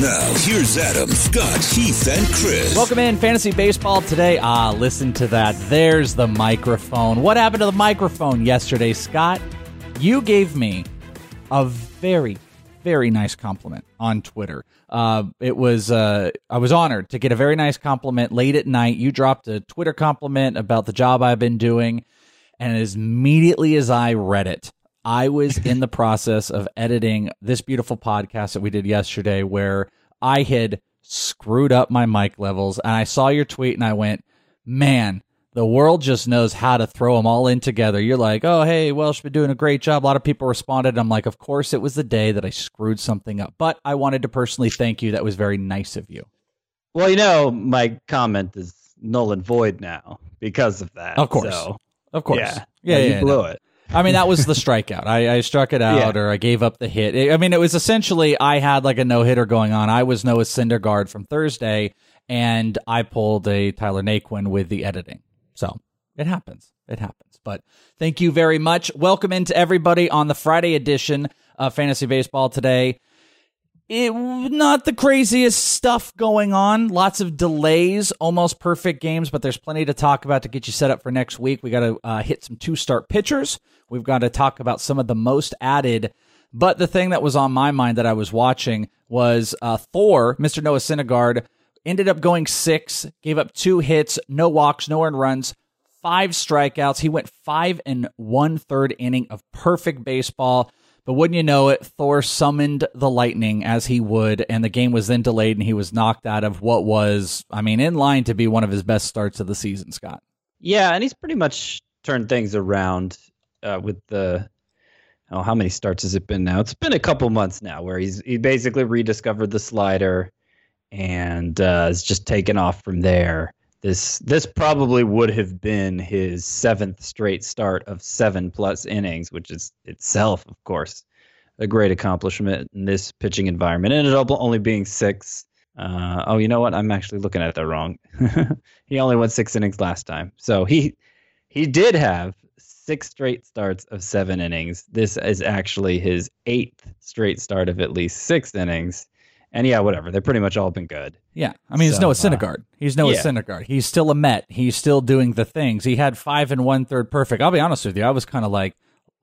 Now, here's Adam, Scott, Heath, and Chris. Welcome in, Fantasy Baseball today. Ah, listen to that. There's the microphone. What happened to the microphone yesterday, Scott? You gave me a very, very nice compliment on Twitter. Uh, it was uh, I was honored to get a very nice compliment late at night. You dropped a Twitter compliment about the job I've been doing, and as immediately as I read it, I was in the process of editing this beautiful podcast that we did yesterday where I had screwed up my mic levels and I saw your tweet and I went, man, the world just knows how to throw them all in together. You're like, oh, hey, Welsh been doing a great job. A lot of people responded. I'm like, of course, it was the day that I screwed something up. But I wanted to personally thank you. That was very nice of you. Well, you know, my comment is null and void now because of that. Of course. So, of course. Yeah. Yeah. yeah, yeah you blew no. it. I mean, that was the strikeout. I, I struck it out Yeah. or I gave up the hit. I mean, it was essentially I had like a no hitter going on. I was Noah Syndergaard from Thursday, and I pulled a Tyler Naquin with the editing. So it happens. It happens. But thank you very much. Welcome into everybody on the Friday edition of Fantasy Baseball today. It not the craziest stuff going on. Lots of delays, almost perfect games, but there's plenty to talk about to get you set up for next week. We got to uh, hit some two start pitchers. We've got to talk about some of the most added. But the thing that was on my mind that I was watching was uh, Thor, Mr. Noah Syndergaard, ended up going six, gave up two hits, no walks, no earned runs, five strikeouts. He went five and one third inning of perfect baseball. But wouldn't you know it, Thor summoned the lightning as he would, and the game was then delayed, and he was knocked out of what was, I mean, in line to be one of his best starts of the season, Scott. Yeah, and he's pretty much turned things around uh, with the. Oh, how many starts has it been now? It's been a couple months now where he's he basically rediscovered the slider, and uh, has just taken off from there. This this probably would have been his seventh straight start of seven plus innings, which is itself, of course, a great accomplishment in this pitching environment. It ended up only being six. Uh, oh, you know what? I'm actually looking at that wrong. he only went six innings last time, so he he did have six straight starts of seven innings. This is actually his eighth straight start of at least six innings. And yeah, whatever. They've pretty much all been good. Yeah, I mean, he's So, Noah uh, Syndergaard. He's Noah yeah. Syndergaard. He's still a Met. He's still doing the things. He had five and one third perfect. I'll be honest with you. I was kind of like,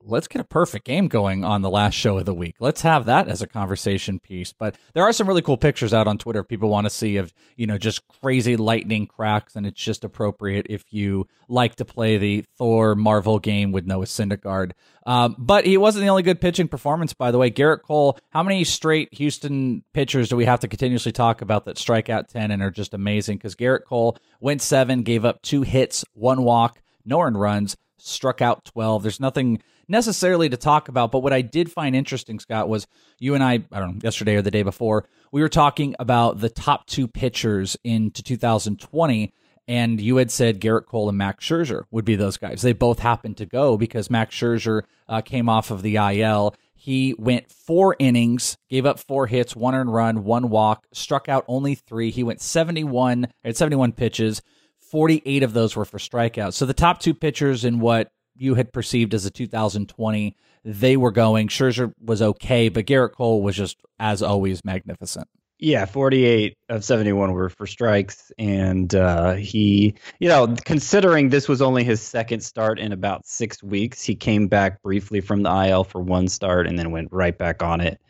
let's get a perfect game going on the last show of the week. Let's have that as a conversation piece. But there are some really cool pictures out on Twitter. if People want to see of you know just crazy lightning cracks, and it's just appropriate if you like to play the Thor Marvel game with Noah Syndergaard. Um, but he wasn't the only good pitching performance, by the way. Gerrit Cole. How many straight Houston pitchers do we have to continuously talk about that strike out ten and are just amazing? Because Gerrit Cole went seven, gave up two hits, one walk, no earned runs, struck out twelve. There's nothing necessarily to talk about. But what I did find interesting, Scott, was you and I, I don't know, yesterday or the day before, we were talking about the top two pitchers into 2020. And you had said Gerrit Cole and Max Scherzer would be those guys. They both happened to go because Max Scherzer uh, came off of the IL. He went four innings, gave up four hits, one earned run, one walk, struck out only three. He went 71 at 71 pitches. 48 of those were for strikeouts. So the top two pitchers in what you had perceived as a 2020, they were going. Scherzer was okay, but Gerrit Cole was just, as always, magnificent. Yeah, 48 of 71 were for strikes. And uh, he, you know, considering this was only his second start in about six weeks, he came back briefly from the IL for one start and then went right back on it.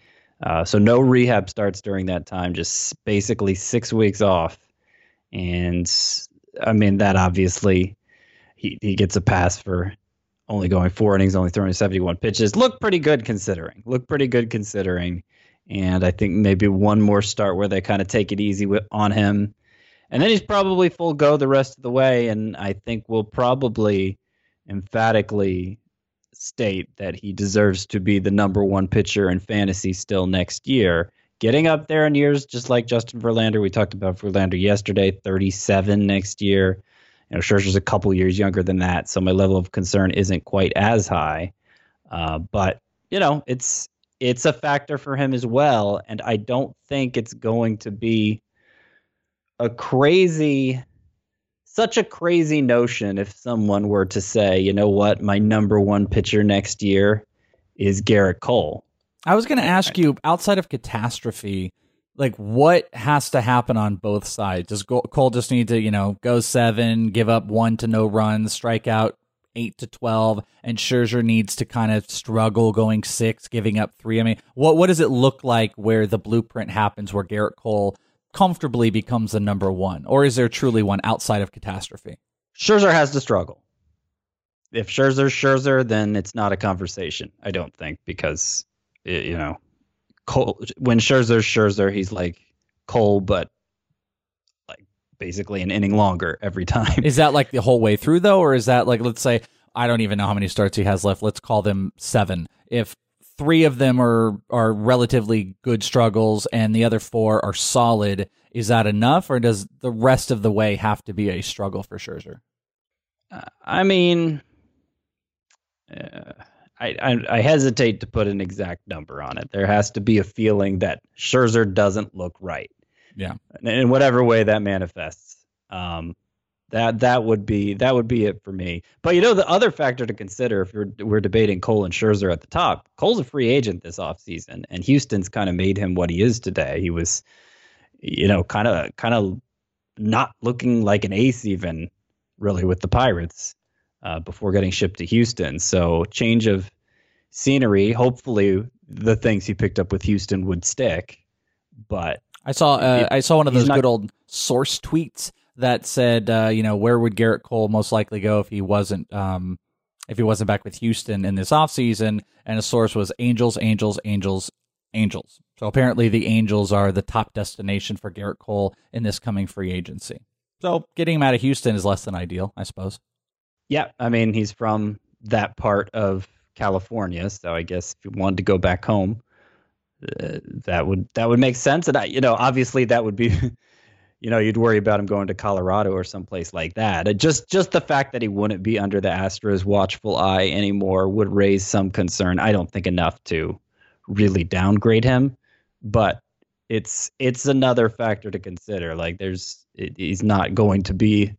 Uh, so no rehab starts during that time, just basically six weeks off. And I mean, that obviously he, he gets a pass for only going four innings, only throwing 71 pitches. Look pretty good considering. Look pretty good considering. And I think maybe one more start where they kind of take it easy with, on him. And then he's probably full go the rest of the way. And I think we'll probably emphatically state that he deserves to be the number one pitcher in fantasy still next year. Getting up there in years, just like Justin Verlander. We talked about Verlander yesterday, 37 next year. You know, Scherzer's a couple years younger than that, so my level of concern isn't quite as high. Uh, but you know, it's it's a factor for him as well, and I don't think it's going to be a crazy such a crazy notion if someone were to say, you know what, my number one pitcher next year is Gerrit Cole. I was going to ask you, outside of catastrophe, like what has to happen on both sides? Does Cole just need to, you know, go seven, give up one to no runs, strike out eight to twelve, and Scherzer needs to kind of struggle going six, giving up three? I mean, what what does it look like where the blueprint happens where Gerrit Cole comfortably becomes the number one, or is there truly one outside of catastrophe? Scherzer has to struggle. If Scherzer's Scherzer, then it's not a conversation. I don't think because you know, Cole, when Scherzer's Scherzer, he's like Cole, but like basically an inning longer every time. Is that like the whole way through though, or is that like let's say I don't even know how many starts he has left. Let's call them seven. If three of them are are relatively good struggles and the other four are solid. Is that enough, or does the rest of the way have to be a struggle for Scherzer? Uh, I mean, uh, I, I, I hesitate to put an exact number on it. There has to be a feeling that Scherzer doesn't look right. Yeah, in whatever way that manifests. Um, that that would be that would be it for me. But you know the other factor to consider if we're we're debating Cole and Scherzer at the top, Cole's a free agent this offseason, and Houston's kind of made him what he is today. He was, you know, kind of kind of not looking like an ace even really with the Pirates uh, before getting shipped to Houston. So change of scenery. Hopefully the things he picked up with Houston would stick. But I saw uh, I saw one of those not, good old source tweets that said, uh, you know, where would Gerrit Cole most likely go if he wasn't um, if he wasn't back with Houston in this offseason? And a source was Angels, Angels, Angels, Angels. So apparently the Angels are the top destination for Gerrit Cole in this coming free agency. So getting him out of Houston is less than ideal, I suppose. Yeah, I mean he's from that part of California, so I guess if you wanted to go back home, uh, that would that would make sense. And I, you know, obviously that would be you know, you'd worry about him going to Colorado or someplace like that. just just the fact that he wouldn't be under the Astros' watchful eye anymore would raise some concern. I don't think enough to really downgrade him, but it's it's another factor to consider. Like there's it, he's not going to be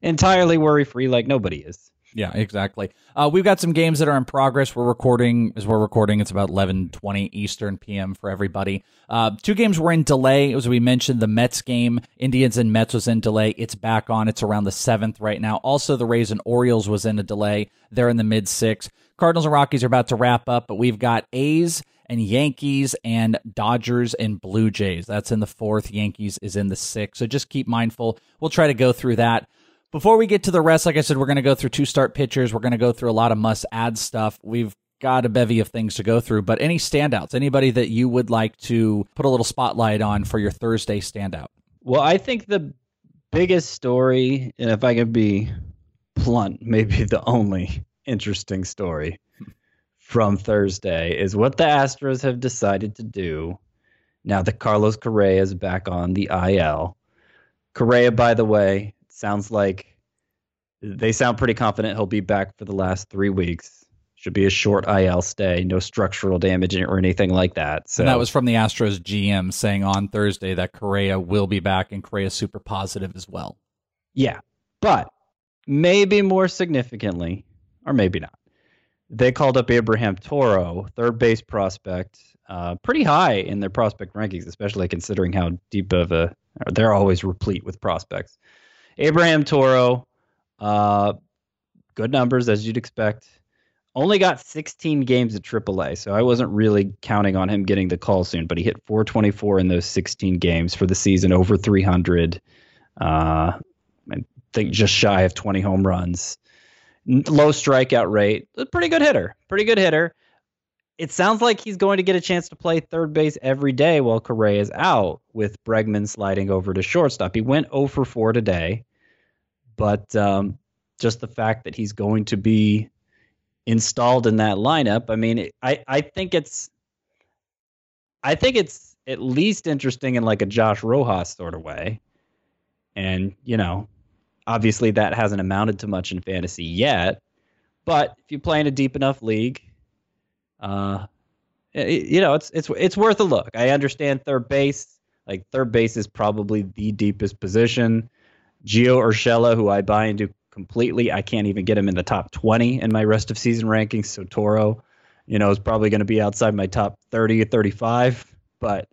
entirely worry free like nobody is. Yeah, exactly. Uh, we've got some games that are in progress. We're recording as we're recording. It's about eleven twenty Eastern PM for everybody. Uh, two games were in delay. As we mentioned, the Mets game, Indians and Mets was in delay. It's back on. It's around the seventh right now. Also, the Rays and Orioles was in a delay. They're in the mid six. Cardinals and Rockies are about to wrap up, but we've got A's and Yankees and Dodgers and Blue Jays. That's in the fourth. Yankees is in the sixth. So just keep mindful. We'll try to go through that. Before we get to the rest, like I said, we're going to go through two start pitchers. We're going to go through a lot of must add stuff. We've got a bevy of things to go through, but any standouts, anybody that you would like to put a little spotlight on for your Thursday standout? Well, I think the biggest story, and if I could be blunt, maybe the only interesting story from Thursday is what the Astros have decided to do now that Carlos Correa is back on the IL. Correa, by the way, sounds like they sound pretty confident he'll be back for the last three weeks. Should be a short IL stay, no structural damage or anything like that. So and that was from the Astros GM saying on Thursday that Correa will be back and Correa super positive as well. Yeah, but maybe more significantly, or maybe not, they called up Abraham Toro, third base prospect, uh, pretty high in their prospect rankings, especially considering how deep of a they're always replete with prospects. Abraham Toro, uh, good numbers as you'd expect. Only got 16 games at AAA, so I wasn't really counting on him getting the call soon. But he hit 424 in those 16 games for the season, over 300. Uh, I think just shy of 20 home runs. Low strikeout rate. Pretty good hitter. Pretty good hitter. It sounds like he's going to get a chance to play third base every day while Correa is out, with Bregman sliding over to shortstop. He went 0 for 4 today. But um, just the fact that he's going to be installed in that lineup, I mean, I, I think it's I think it's at least interesting in like a Josh Rojas sort of way. And, you know, obviously, that hasn't amounted to much in fantasy yet. But if you play in a deep enough league, uh, it, you know it's it's it's worth a look. I understand third base. Like third base is probably the deepest position. Gio Urshela, who I buy into completely, I can't even get him in the top 20 in my rest of season rankings. So Toro, you know, is probably going to be outside my top 30 or 35. But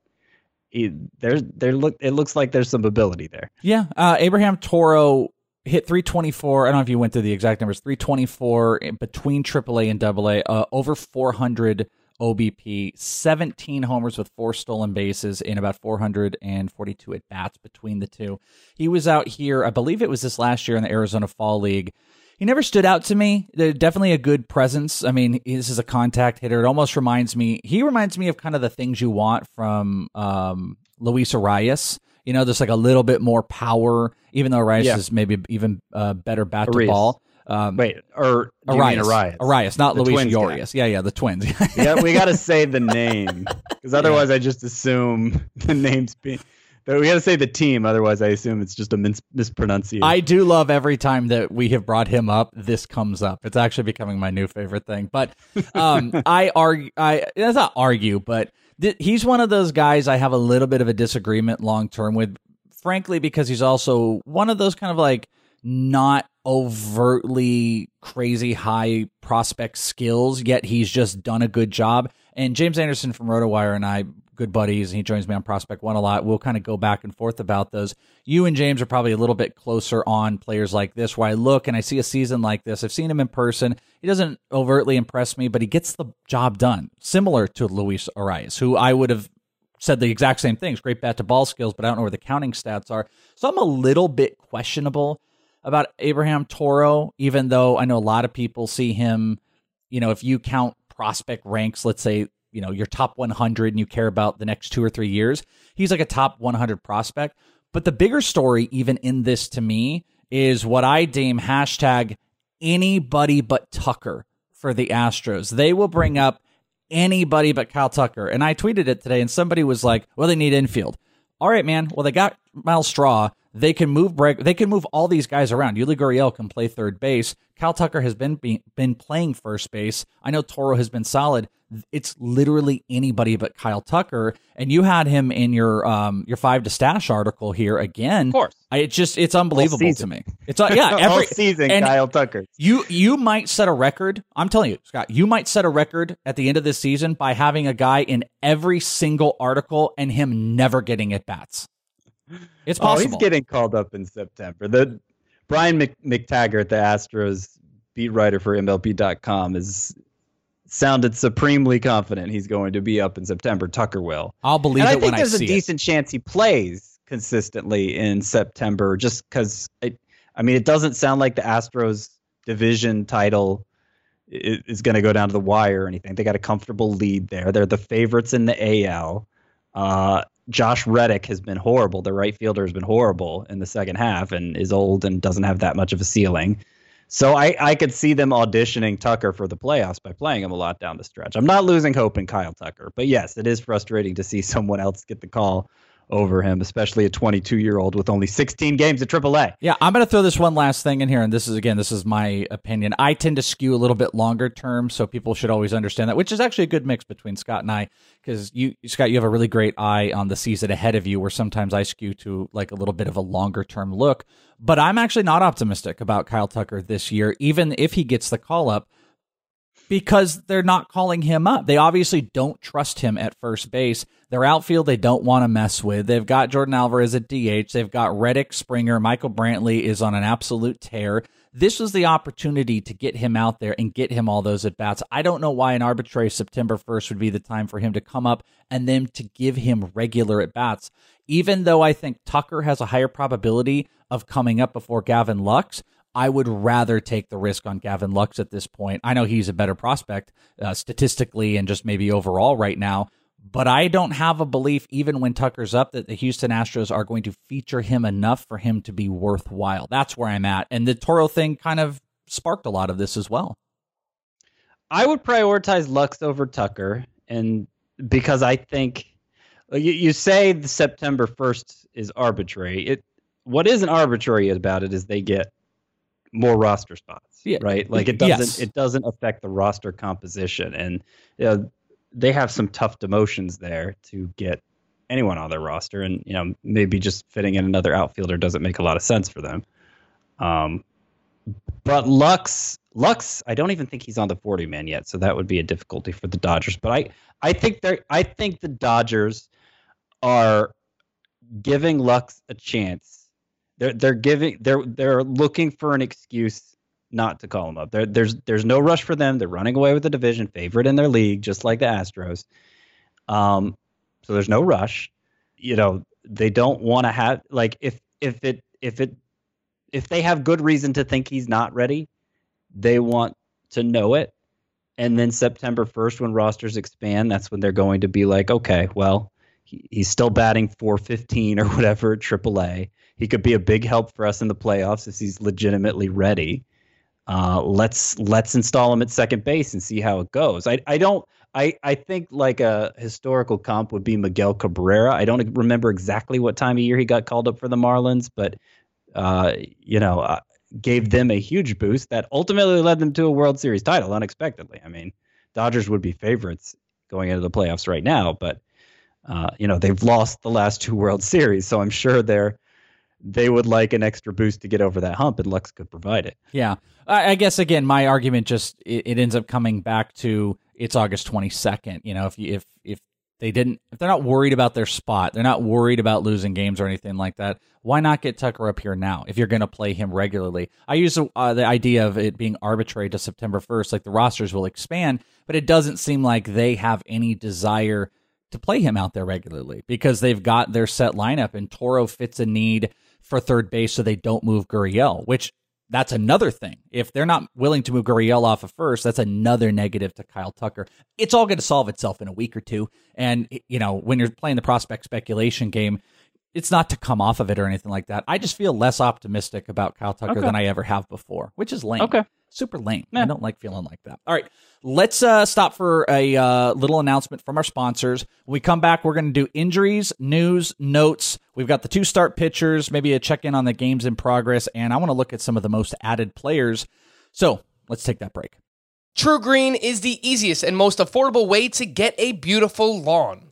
he, there's there look it looks like there's some ability there. Yeah, uh, Abraham Toro hit 324. I don't know if you went through the exact numbers. 324 between AAA and AA, uh, over 400 OBP, 17 homers with four stolen bases in about 442 at bats between the two. He was out here, I believe it was this last year in the Arizona Fall League. He never stood out to me. They're definitely a good presence. I mean, this is a contact hitter. It almost reminds me. He reminds me of kind of the things you want from um, Luis Arraez. You know, there's like a little bit more power, even though Arraez yeah. is maybe even uh, better bat to ball. Um, Wait, or Arraez, Arraez, Arraez, not the Luis Urias. Yeah, yeah, the twins. yeah, we got to say the name because otherwise, yeah. I just assume the name's being. We got to say the team, otherwise, I assume it's just a mis- mispronunciation. I do love every time that we have brought him up. This comes up. It's actually becoming my new favorite thing. But um, I argue. I it's not argue, but th- he's one of those guys I have a little bit of a disagreement long term with. Frankly, because he's also one of those kind of like not overtly crazy high prospect skills, yet he's just done a good job. And James Anderson from RotoWire and I, good buddies, and he joins me on Prospect One a lot. We'll kind of go back and forth about those. You and James are probably a little bit closer on players like this, where I look and I see a season like this. I've seen him in person. He doesn't overtly impress me, but he gets the job done, similar to Luis Arraez, who I would have said the exact same things. Great bat to ball skills, but I don't know where the counting stats are. So I'm a little bit questionable about Abraham Toro, even though I know a lot of people see him, you know, if you count prospect ranks, let's say, you know, your top 100 and you care about the next two or three years, he's like a top 100 prospect. But the bigger story, even in this to me, is what I deem hashtag anybody but Tucker for the Astros. They will bring up anybody but Kyle Tucker. And I tweeted it today, and somebody was like, well, they need infield. All right, man. Well, they got Myles Straw. They can move Breg- they can move all these guys around. Yuli Gurriel can play third base. Kyle Tucker has been be- been playing first base. I know Toro has been solid. It's literally anybody but Kyle Tucker. And you had him in your um your five to stash article here again. Of course, I, it's just it's unbelievable to me. It's uh, yeah every all season Kyle Tucker. You you might set a record. I'm telling you, Scott. You might set a record at the end of this season by having a guy in every single article and him never getting at bats. It's possible. Oh, he's getting called up in September. The Brian Mc, McTaggart, the Astros beat writer for MLB.com, is sounded supremely confident he's going to be up in September. Tucker will. I'll believe and it I think there's a decent it. chance he plays consistently in September, just because. I mean, it doesn't sound like the Astros division title is going to go down to the wire or anything. They got a comfortable lead there. They're the favorites in the AL. Uh, Josh Reddick has been horrible. The right fielder has been horrible in the second half and is old and doesn't have that much of a ceiling. So I, I could see them auditioning Tucker for the playoffs by playing him a lot down the stretch. I'm not losing hope in Kyle Tucker, but yes, it is frustrating to see someone else get the call over him, especially a 22 year old with only 16 games at AAA. Yeah, I'm going to throw this one last thing in here, and this is again, this is my opinion. I tend to skew a little bit longer term, so people should always understand that, which is actually a good mix between Scott and I, because you, Scott, you have a really great eye on the season ahead of you, where sometimes I skew to like a little bit of a longer term look. But I'm actually not optimistic about Kyle Tucker this year, even if he gets the call up because they're not calling him up. They obviously don't trust him at first base. Their outfield they don't want to mess with. They've got Yordan Alvarez at DH. They've got Reddick, Springer, Michael Brantley is on an absolute tear. This was the opportunity to get him out there and get him all those at bats. I don't know why an arbitrary September 1st would be the time for him to come up and then to give him regular at bats. Even though I think Tucker has a higher probability of coming up before Gavin Lux, I would rather take the risk on Gavin Lux at this point. I know he's a better prospect uh, statistically and just maybe overall right now, but I don't have a belief, even when Tucker's up, that the Houston Astros are going to feature him enough for him to be worthwhile. That's where I'm at. And the Toro thing kind of sparked a lot of this as well. I would prioritize Lux over Tucker, and because I think you, you say the September 1st is arbitrary. It what isn't arbitrary about it is they get more roster spots, Yeah. right? Like it doesn't Yes. it doesn't affect the roster composition, and you know, they have some tough demotions there to get anyone on their roster, and you know maybe just fitting in another outfielder doesn't make a lot of sense for them. Um, but Lux, Lux, I don't even think he's on the 40 man yet, so that would be a difficulty for the Dodgers. But I, I think they I think the Dodgers are giving Lux a chance. They're they're giving they're they're looking for an excuse not to call him up. There there's there's no rush for them. They're running away with the division favorite in their league, just like the Astros. Um, so there's no rush. You know, they don't want to have like if if it if it if they have good reason to think he's not ready, they want to know it. And then September 1st, when rosters expand, that's when they're going to be like, okay, well, he, he's still batting 415 or whatever at AAA. He could be a big help for us in the playoffs if he's legitimately ready. Uh, let's let's install him at second base and see how it goes. I, I don't I, I think like a historical comp would be Miguel Cabrera. I don't remember exactly what time of year he got called up for the Marlins, but uh, you know, uh, gave them a huge boost that ultimately led them to a World Series title unexpectedly. I mean, Dodgers would be favorites going into the playoffs right now, but uh, you know they've lost the last two World Series, so I'm sure they're they would like an extra boost to get over that hump, and Lux could provide it. Yeah, I, I guess again, my argument just it, it ends up coming back to it's August twenty second. You know, if you, if if they didn't, if they're not worried about their spot, they're not worried about losing games or anything like that. Why not get Tucker up here now if you're going to play him regularly? I use uh, the idea of it being arbitrary to September first, like the rosters will expand, but it doesn't seem like they have any desire to play him out there regularly because they've got their set lineup and Toro fits a need for third base so they don't move Gurriel, which that's another thing. If they're not willing to move Gurriel off of first, that's another negative to Kyle Tucker. It's all going to solve itself in a week or two. And, you know, when you're playing the prospect speculation game, it's not to come off of it or anything like that. I just feel less optimistic about Kyle Tucker Okay. than I ever have before, which is lame. Okay. Super lame. I don't like feeling like that. All right. Let's uh, stop for a uh, little announcement from our sponsors. When we come back, we're going to do injuries, news, notes. We've got the two start pitchers, maybe a check in on the games in progress, and I want to look at some of the most added players. So let's take that break. TruGreen is the easiest and most affordable way to get a beautiful lawn.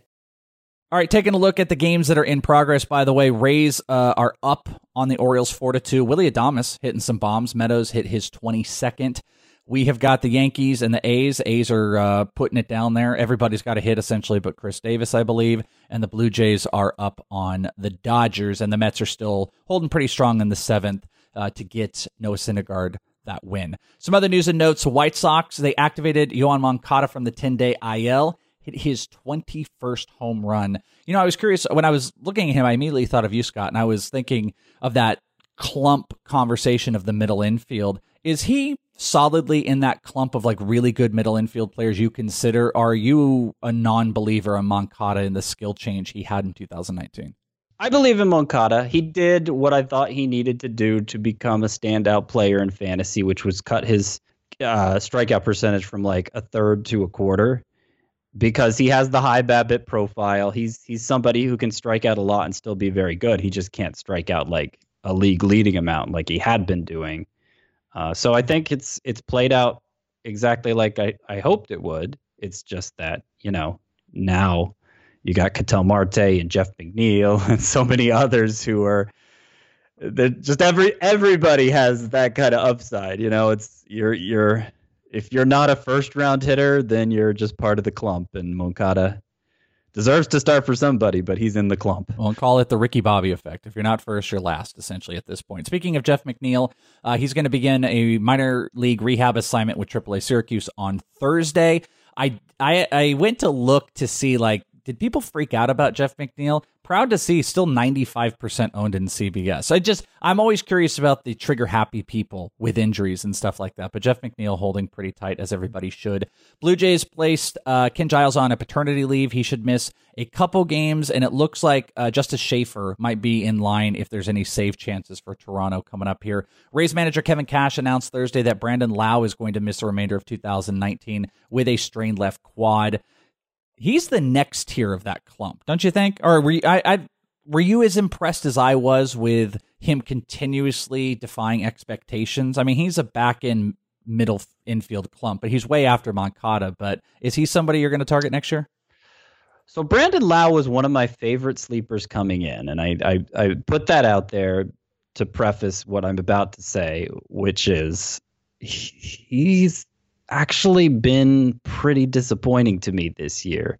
All right, taking a look at the games that are in progress. By the way, Rays uh, are up on the Orioles four to two. Willy Adames hitting some bombs. Meadows hit his twenty second. We have got the Yankees and the A's. A's are uh, putting it down there. Everybody's got a hit essentially, but Chris Davis, I believe. And the Blue Jays are up on the Dodgers, and the Mets are still holding pretty strong in the seventh uh, to get Noah Syndergaard that win. Some other news and notes: White Sox they activated Yoan Moncada from the ten day IL hit his 21st home run. You know, I was curious when I was looking at him, I immediately thought of you, Scott, and I was thinking of that clump conversation of the middle infield. Is he solidly in that clump of like really good middle infield players you consider? Are you a non believer in Moncada in the skill change he had in 2019? I believe in Moncada. He did what I thought he needed to do to become a standout player in fantasy, which was cut his uh, strikeout percentage from like a third to a quarter because he has the high BABIP profile. He's he's somebody who can strike out a lot and still be very good. He just can't strike out like a league leading amount like he had been doing. Uh, so I think it's it's played out exactly like I, I hoped it would. It's just that you know now you got Ketel Marte and Jeff McNeil and so many others who are just every everybody has that kind of upside. You know, it's you're you're if you're not a first round hitter, then you're just part of the clump. And Moncada deserves to start for somebody, but he's in the clump. We'll call it the Ricky Bobby effect. If you're not first, you're last, essentially, at this point. Speaking of Jeff McNeil, uh, he's going to begin a minor league rehab assignment with AAA Syracuse on Thursday. I, I I went to look to see like did people freak out about Jeff McNeil? proud to see still 95% owned in CBS. I just I'm always curious about the trigger happy people with injuries and stuff like that. But Jeff McNeil holding pretty tight as everybody should. Blue Jays placed uh, Ken Giles on a paternity leave. He should miss a couple games, and it looks like uh, Justin Shafer might be in line if there's any save chances for Toronto coming up here. Rays manager Kevin Cash announced Thursday that Brandon Lowe is going to miss the remainder of 2019 with a strained left quad he's the next tier of that clump, don't you think? Or were you, I, I were you as impressed as I was with him continuously defying expectations? I mean, he's a back end middle infield clump, but he's way after Moncada. But is he somebody you're going to target next year? So Brandon Lowe was one of my favorite sleepers coming in, and I, I, I put that out there to preface what I'm about to say, which is he's actually been pretty disappointing to me this year.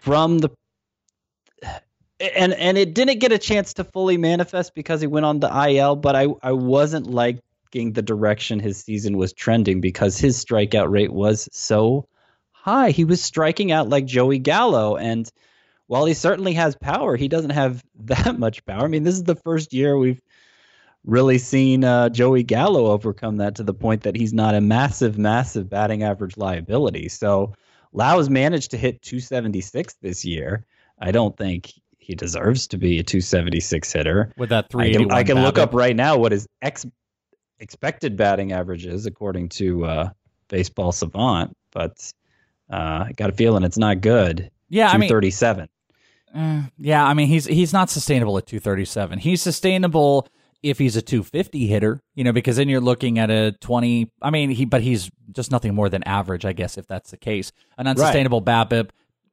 From the and and it didn't get a chance to fully manifest because he went on the IL, but I I wasn't liking the direction his season was trending because his strikeout rate was so high. He was striking out like Joey Gallo and while he certainly has power, he doesn't have that much power. I mean, this is the first year we've really seen uh, Joey Gallo overcome that to the point that he's not a massive, massive batting average liability. So Lowe's managed to hit 276 this year. I don't think he deserves to be a 276 hitter. With that 381 I can, I can look up right now what his ex, expected batting average is according to uh, Baseball Savant, but uh, I got a feeling it's not good. Yeah, 237. I mean, uh, yeah, I mean he's he's not sustainable at 237. He's sustainable if he's a 250 hitter, you know, because then you're looking at a 20. I mean, he, but he's just nothing more than average, I guess, if that's the case. An unsustainable right. BABIP,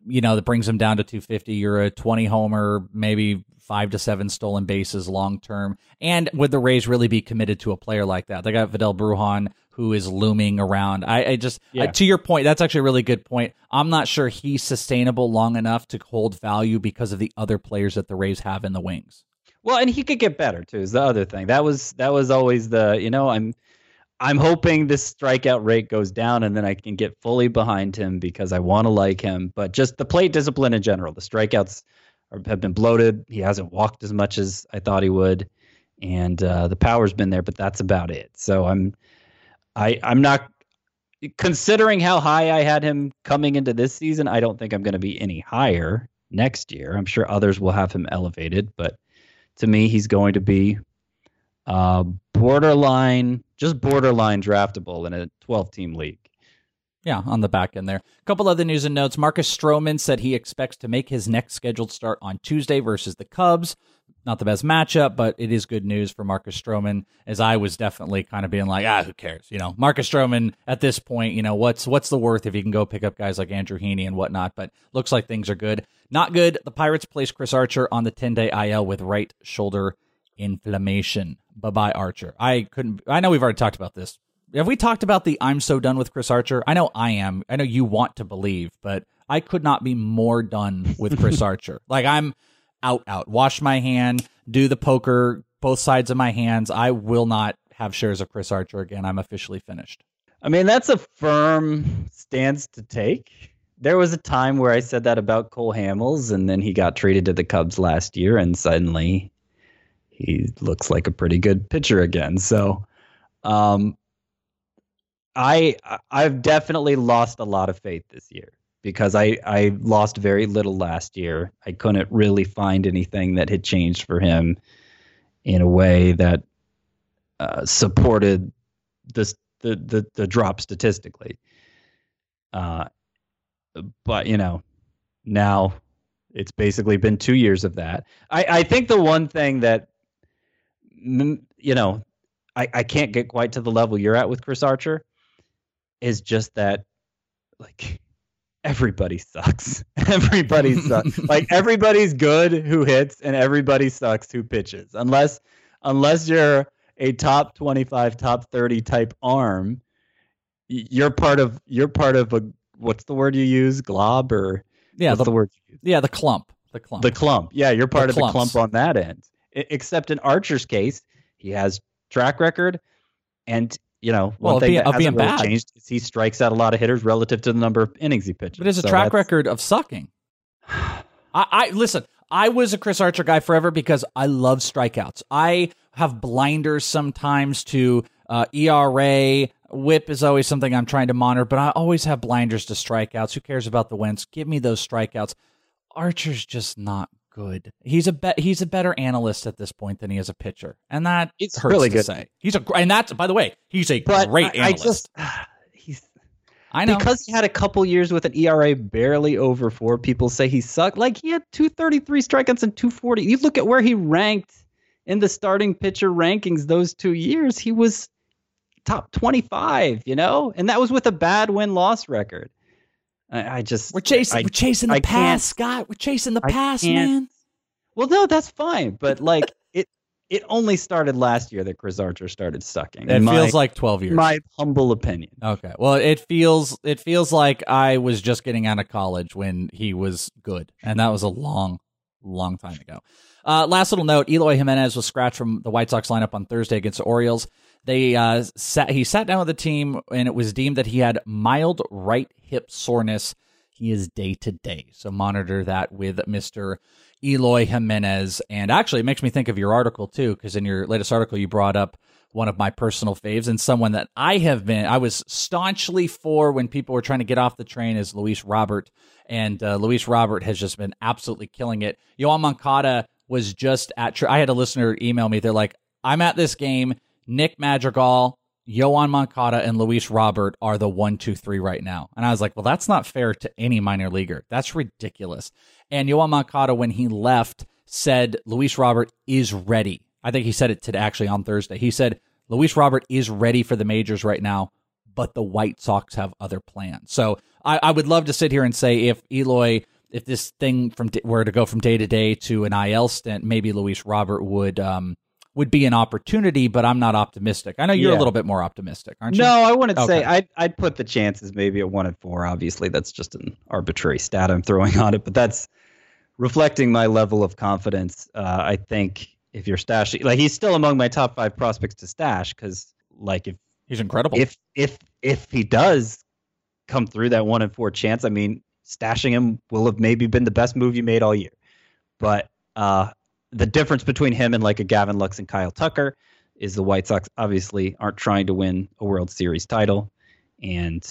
you know, that brings him down to 250. You're a 20 homer, maybe five to seven stolen bases long term. And would the Rays really be committed to a player like that? They got Vidal Brujan, who is looming around. I, I just, yeah. to your point, that's actually a really good point. I'm not sure he's sustainable long enough to hold value because of the other players that the Rays have in the wings. Well, and he could get better too. Is the other thing that was that was always the you know I'm I'm hoping this strikeout rate goes down and then I can get fully behind him because I want to like him. But just the plate discipline in general, the strikeouts are, have been bloated. He hasn't walked as much as I thought he would, and uh, the power's been there, but that's about it. So I'm I I'm not considering how high I had him coming into this season. I don't think I'm going to be any higher next year. I'm sure others will have him elevated, but to me, he's going to be uh, borderline, just borderline draftable in a 12 team league. Yeah, on the back end there. A couple other news and notes. Marcus Stroman said he expects to make his next scheduled start on Tuesday versus the Cubs. Not the best matchup, but it is good news for Marcus Stroman. As I was definitely kind of being like, ah, who cares? You know, Marcus Stroman at this point, you know, what's what's the worth if you can go pick up guys like Andrew Heaney and whatnot? But looks like things are good. Not good. The Pirates placed Chris Archer on the 10 day IL with right shoulder inflammation. Bye bye, Archer. I couldn't. I know we've already talked about this. Have we talked about the I'm so done with Chris Archer? I know I am. I know you want to believe, but I could not be more done with Chris Archer. Like I'm out, out. Wash my hand, do the poker, both sides of my hands. I will not have shares of Chris Archer again. I'm officially finished. I mean, that's a firm stance to take there was a time where I said that about Cole Hamels, and then he got traded to the Cubs last year, and suddenly he looks like a pretty good pitcher again. So, um, I I've definitely lost a lot of faith this year because I I lost very little last year. I couldn't really find anything that had changed for him in a way that uh, supported this the, the the drop statistically. Uh, but you know, now it's basically been two years of that. I, I think the one thing that you know, I, I can't get quite to the level you're at with Chris Archer is just that like everybody sucks. everybody sucks. like everybody's good who hits and everybody sucks who pitches. Unless unless you're a top 25, top 30 type arm, you're part of you're part of a what's the word you use? Glob or yeah, what's the, the word you use? yeah, the clump, the clump. The clump. Yeah, you're part The of the clump on that end. I- except in Archer's case, he has track record, and you know one Well, of thing being- that hasn't really bad. changed is he strikes out a lot of hitters relative to the number of innings he pitches. but it's a So track that's- record of sucking. I, I listen. I was a Chris Archer guy forever because I love strikeouts. I have blinders sometimes to uh, ERA. Whip is always something I'm trying to monitor, but I always have blinders to strikeouts. Who cares about the wins? Give me those strikeouts. Archer's just not good. He's a bet. He's a better analyst at this point than he is a pitcher, and that It's hurts really to good. say. He's a and that's by the way, he's a But great I, I just he's I know. because he had a couple years with an ERA barely over four. People say he sucked. Like he had 233 strikeouts and 240. You look at where he ranked in the starting pitcher rankings those two years. He was top 25. You know, and that was with a bad win loss record. I, I just we're chasing. I- we're chasing the I past, Scott. We're chasing the I past, man. Well, no, that's fine. But like it, it only started last year that Chris Archer started sucking. It in my, feels like twelve years. my humble opinion. Okay. Well, it feels it feels like I was just getting out of college when he was good, and that was a long, long time ago. Uh, last little note: Eloy Jimenez was scratched from the White Sox lineup on Thursday against the Orioles. They uh, sat. He sat down with the team, and it was deemed that he had mild right hip soreness. He is day to day, so monitor that with Mister Eloy Jimenez. And actually, it makes me think of your article too, because in your latest article, you brought up one of my personal faves and someone that I have been, I was staunchly for when people were trying to get off the train is Luis Robert. And uh, Luis Robert has just been absolutely killing it. Yoan Moncada was just at, I had a listener email me. They're like, I'm at this game. Nick Madrigal, Yoan Moncada, and Luis Robert are the one, two, three right now. And I was like, well, that's not fair to any minor leaguer. That's ridiculous. And Yoan Moncada, when he left, said Luis Robert is ready. I think he said it today, actually on Thursday. He said Luis Robert is ready for the majors right now, but the White Sox have other plans. So I, I would love to sit here and say if Eloy, if this thing from were to go from day to day to an IL stint, maybe Luis Robert would um would be an opportunity. But I'm not optimistic. I know you're a little bit more optimistic, aren't you? No, I wouldn't say I'd I'd put the chances maybe at one and four. Obviously, that's just an arbitrary stat I'm throwing on it, but that's reflecting my level of confidence. Uh, I think if you're stashing, like he's still among my top five prospects to stash, because like if he's incredible. if if if he does come through that one and four chance, I mean, stashing him will have maybe been the best move you made all year. But uh, the difference between him and like a Gavin Lux and Kyle Tucker is the White Sox obviously aren't trying to win a World Series title, and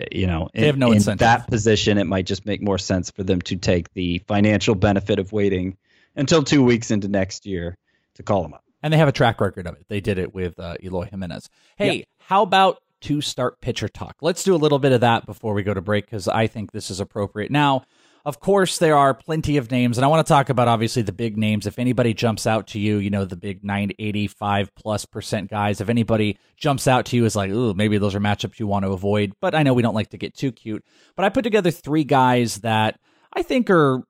uh, you know They have in, no in incentive. that position, it might just make more sense for them to take the financial benefit of waiting until two weeks into next year to call him up. and they have a track record of it. They did it with uh, Eloy Jimenez. Hey, how about to start pitcher talk? Let's do a little bit of that before we go to break because I think this is appropriate. Now, of course, there are plenty of names, and I want to talk about obviously the big names. If anybody jumps out to you, you know, the big 985 plus percent guys, if anybody jumps out to you is like, ooh, maybe those are matchups you want to avoid. But I know we don't like to get too cute. But I put together three guys that I think are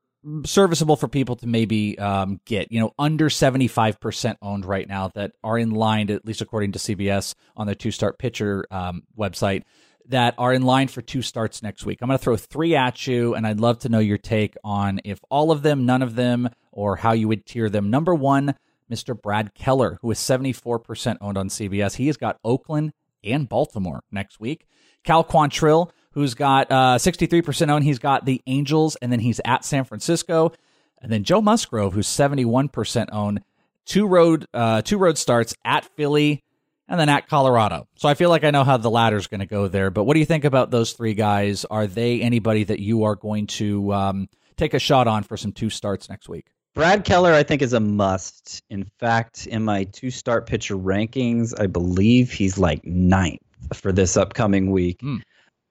serviceable for people to maybe um, get, you know, under 75% owned right now that are in line, at least according to CBS on their two start pitcher um, website, that are in line for two starts next week. I'm going to throw three at you, and I'd love to know your take on if all of them, none of them, or how you would tier them. Number one, Mr. Brad Keller, who is 74% owned on CBS. He has got Oakland and Baltimore next week. Cal Quantrill, who's got uh, 63% owned, he's got the Angels, and then he's at San Francisco. And then Joe Musgrove, who's 71% owned, two road uh, two road starts at Philly and then at Colorado. So I feel like I know how the ladder's going to go there. But what do you think about those three guys? Are they anybody that you are going to um, take a shot on for some two starts next week? Brad Keller, I think, is a must. In fact, in my two start pitcher rankings, I believe he's like ninth for this upcoming week. Hmm.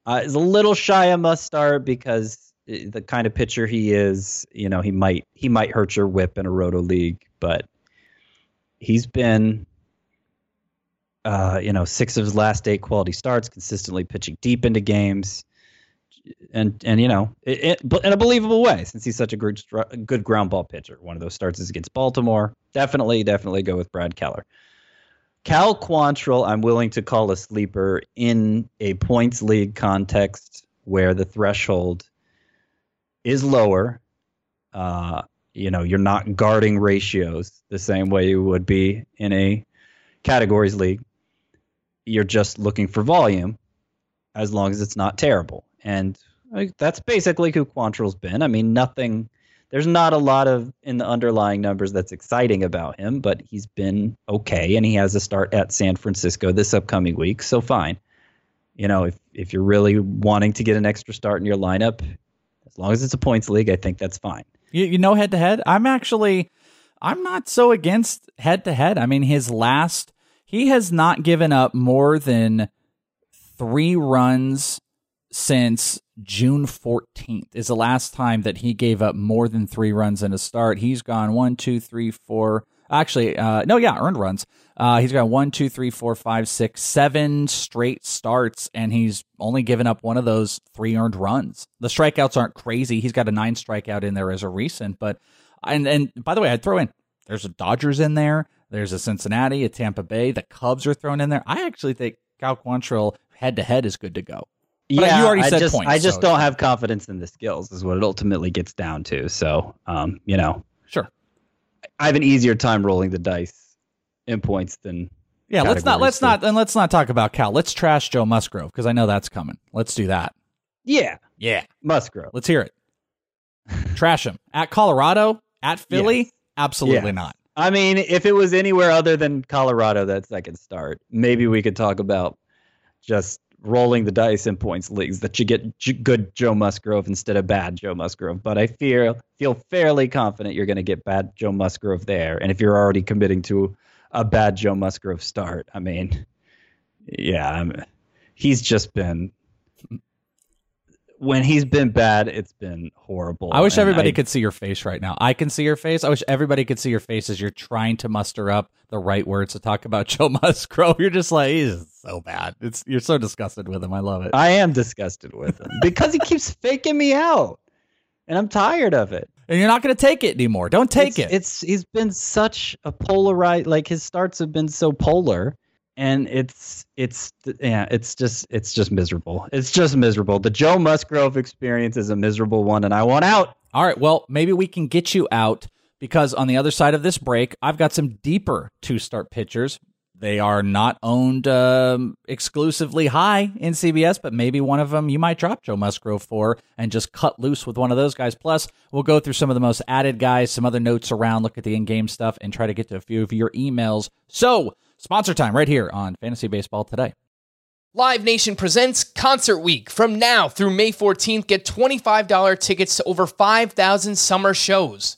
Uh, is a little shy of must start because uh, the kind of pitcher he is, you know, he might he might hurt your whip in a roto league, but he's been, uh, you know, six of his last eight quality starts, consistently pitching deep into games. and and you know, it, it, in a believable way since he's such a good good ground ball pitcher. One of those starts is against Baltimore. Definitely, definitely go with Brad Keller. Cal Quantrill, I'm willing to call a sleeper in a points league context where the threshold is lower. Uh, you know, you're not guarding ratios the same way you would be in a categories league. You're just looking for volume as long as it's not terrible. And that's basically who Quantrill's been. I mean, nothing, there's not a lot of in the underlying numbers that's exciting about him, but he's been okay. And he has a start at San Francisco this upcoming week. So fine. You know, if, if you're really wanting to get an extra start in your lineup, as long as it's a points league, I think that's fine. You, you know, head to head, I'm actually, I'm not so against head to head. I mean, his last, he has not given up more than three runs since June 14th is the last time that he gave up more than three runs in a start. He's gone one, two, three, four. Actually, uh, no, yeah, earned runs. Uh, he's got one, two, three, four, five, six, seven straight starts, and he's only given up one of those three earned runs. The strikeouts aren't crazy. He's got a nine strikeout in there as a recent, but and and by the way, I'd throw in there's a Dodgers in there. There's a Cincinnati, a Tampa Bay. The Cubs are thrown in there. I actually think Cal Quantrill head to head is good to go. But yeah, you already said I just, points, I just so don't have confidence in the skills, is what it ultimately gets down to. So, um, you know, sure, I have an easier time rolling the dice in points than. Yeah, let's not let's not and let's not talk about Cal. Let's trash Joe Musgrove because I know that's coming. Let's do that. Yeah, yeah, Musgrove. Let's hear it. trash him at Colorado, at Philly. Yes. Absolutely yes. not. I mean, if it was anywhere other than Colorado, that second start, maybe we could talk about just rolling the dice in points leagues that you get j- good Joe Musgrove instead of bad Joe Musgrove. But I feel feel fairly confident you're going to get bad Joe Musgrove there. And if you're already committing to a bad Joe Musgrove start, I mean, yeah, I'm, he's just been when he's been bad, it's been horrible. I wish everybody I, could see your face right now. I can see your face. I wish everybody could see your face as you're trying to muster up the right words to talk about Joe Musgrove. You're just like, he's so bad. It's you're so disgusted with him. I love it. I am disgusted with him because he keeps faking me out, and I'm tired of it. And you're not going to take it anymore. Don't take it's, it. It's he's been such a polarized. Like his starts have been so polar and it's it's yeah it's just it's just miserable. It's just miserable. The joe musgrove experience is a miserable one and i want out. All right well maybe we can get you out because on the other side of this break i've got some deeper two start pitchers. They are not owned um, exclusively high in cbs but maybe one of them you might drop joe musgrove for and just cut loose with one of those guys. Plus we'll go through some of the most added guys some other notes around look at the in-game stuff and try to get to a few of your emails. So Sponsor time right here on Fantasy Baseball Today. Live Nation presents Concert Week. From now through May 14th, get $25 tickets to over 5,000 summer shows.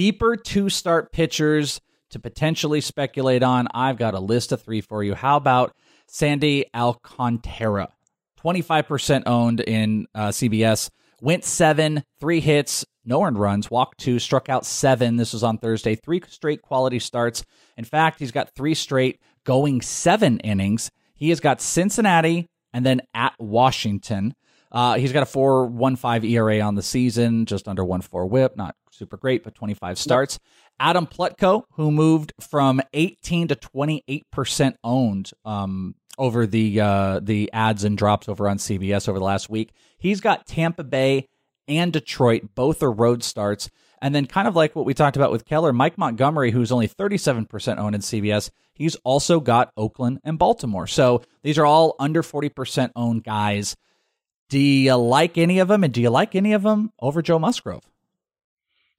Deeper two-start pitchers to potentially speculate on. I've got a list of three for you. How about Sandy Alcantara? 25% owned in uh, CBS. Went seven, three hits, no earned runs, walked two, struck out seven. This was on Thursday. Three straight quality starts. In fact, he's got three straight going seven innings. He has got Cincinnati and then at Washington. Uh, he's got a 4.15 ERA on the season, just under 1.4 WHIP, not super great, but 25 starts. Adam Plutko, who moved from 18 to 28 percent owned um, over the uh, the ads and drops over on CBS over the last week. He's got Tampa Bay and Detroit, both are road starts. And then, kind of like what we talked about with Keller, Mike Montgomery, who's only 37% owned in CBS, he's also got Oakland and Baltimore. So these are all under 40% owned guys. Do you like any of them? And do you like any of them over Joe Musgrove?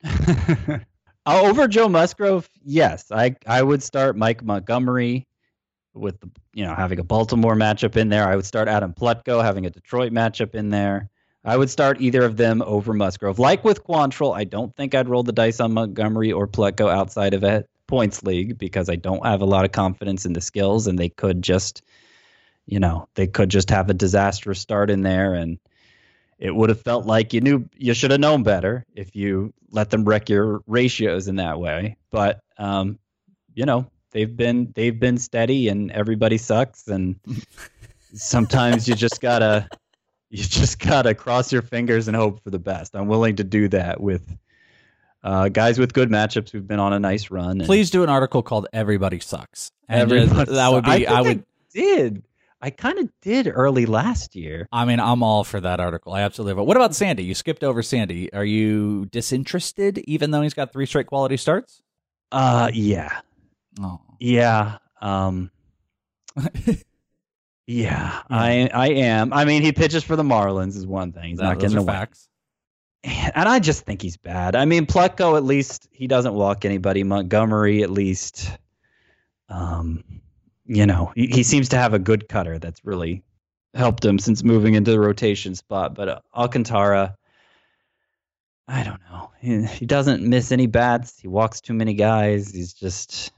Uh, over Joe Musgrove, yes. I, I would start Mike Montgomery with you know having a Baltimore matchup in there. I would start Adam Plutko having a Detroit matchup in there. I would start either of them over Musgrove. Like with Quantrill, I don't think I'd roll the dice on Montgomery or Plutko outside of a points league because I don't have a lot of confidence in the skills, and they could just, you know, they could just have a disastrous start in there, and it would have felt like you knew you should have known better if you let them wreck your ratios in that way. But um, you know, they've been they've been steady, and everybody sucks, and sometimes you just gotta you just gotta cross your fingers and hope for the best. I'm willing to do that with uh, guys with good matchups who've been on a nice run. And Please do an article called "Everybody Sucks." And Everybody just- that would be. I, I, would. did. I kind of did early last year. I mean, I'm all for that article. I absolutely. But what about Sandy? You skipped over Sandy. Are you disinterested, even though he's got three straight quality starts? Uh, yeah, Oh, yeah. Um, yeah, I I am. I mean, he pitches for the Marlins is one thing. He's that, not getting the facts. and I just think he's bad. I mean, Plutko at least he doesn't walk anybody. Montgomery at least, um, you know, he, he seems to have a good cutter that's really helped him since moving into the rotation spot. But uh, Alcantara, I don't know. He, he doesn't miss any bats. He walks too many guys. He's just,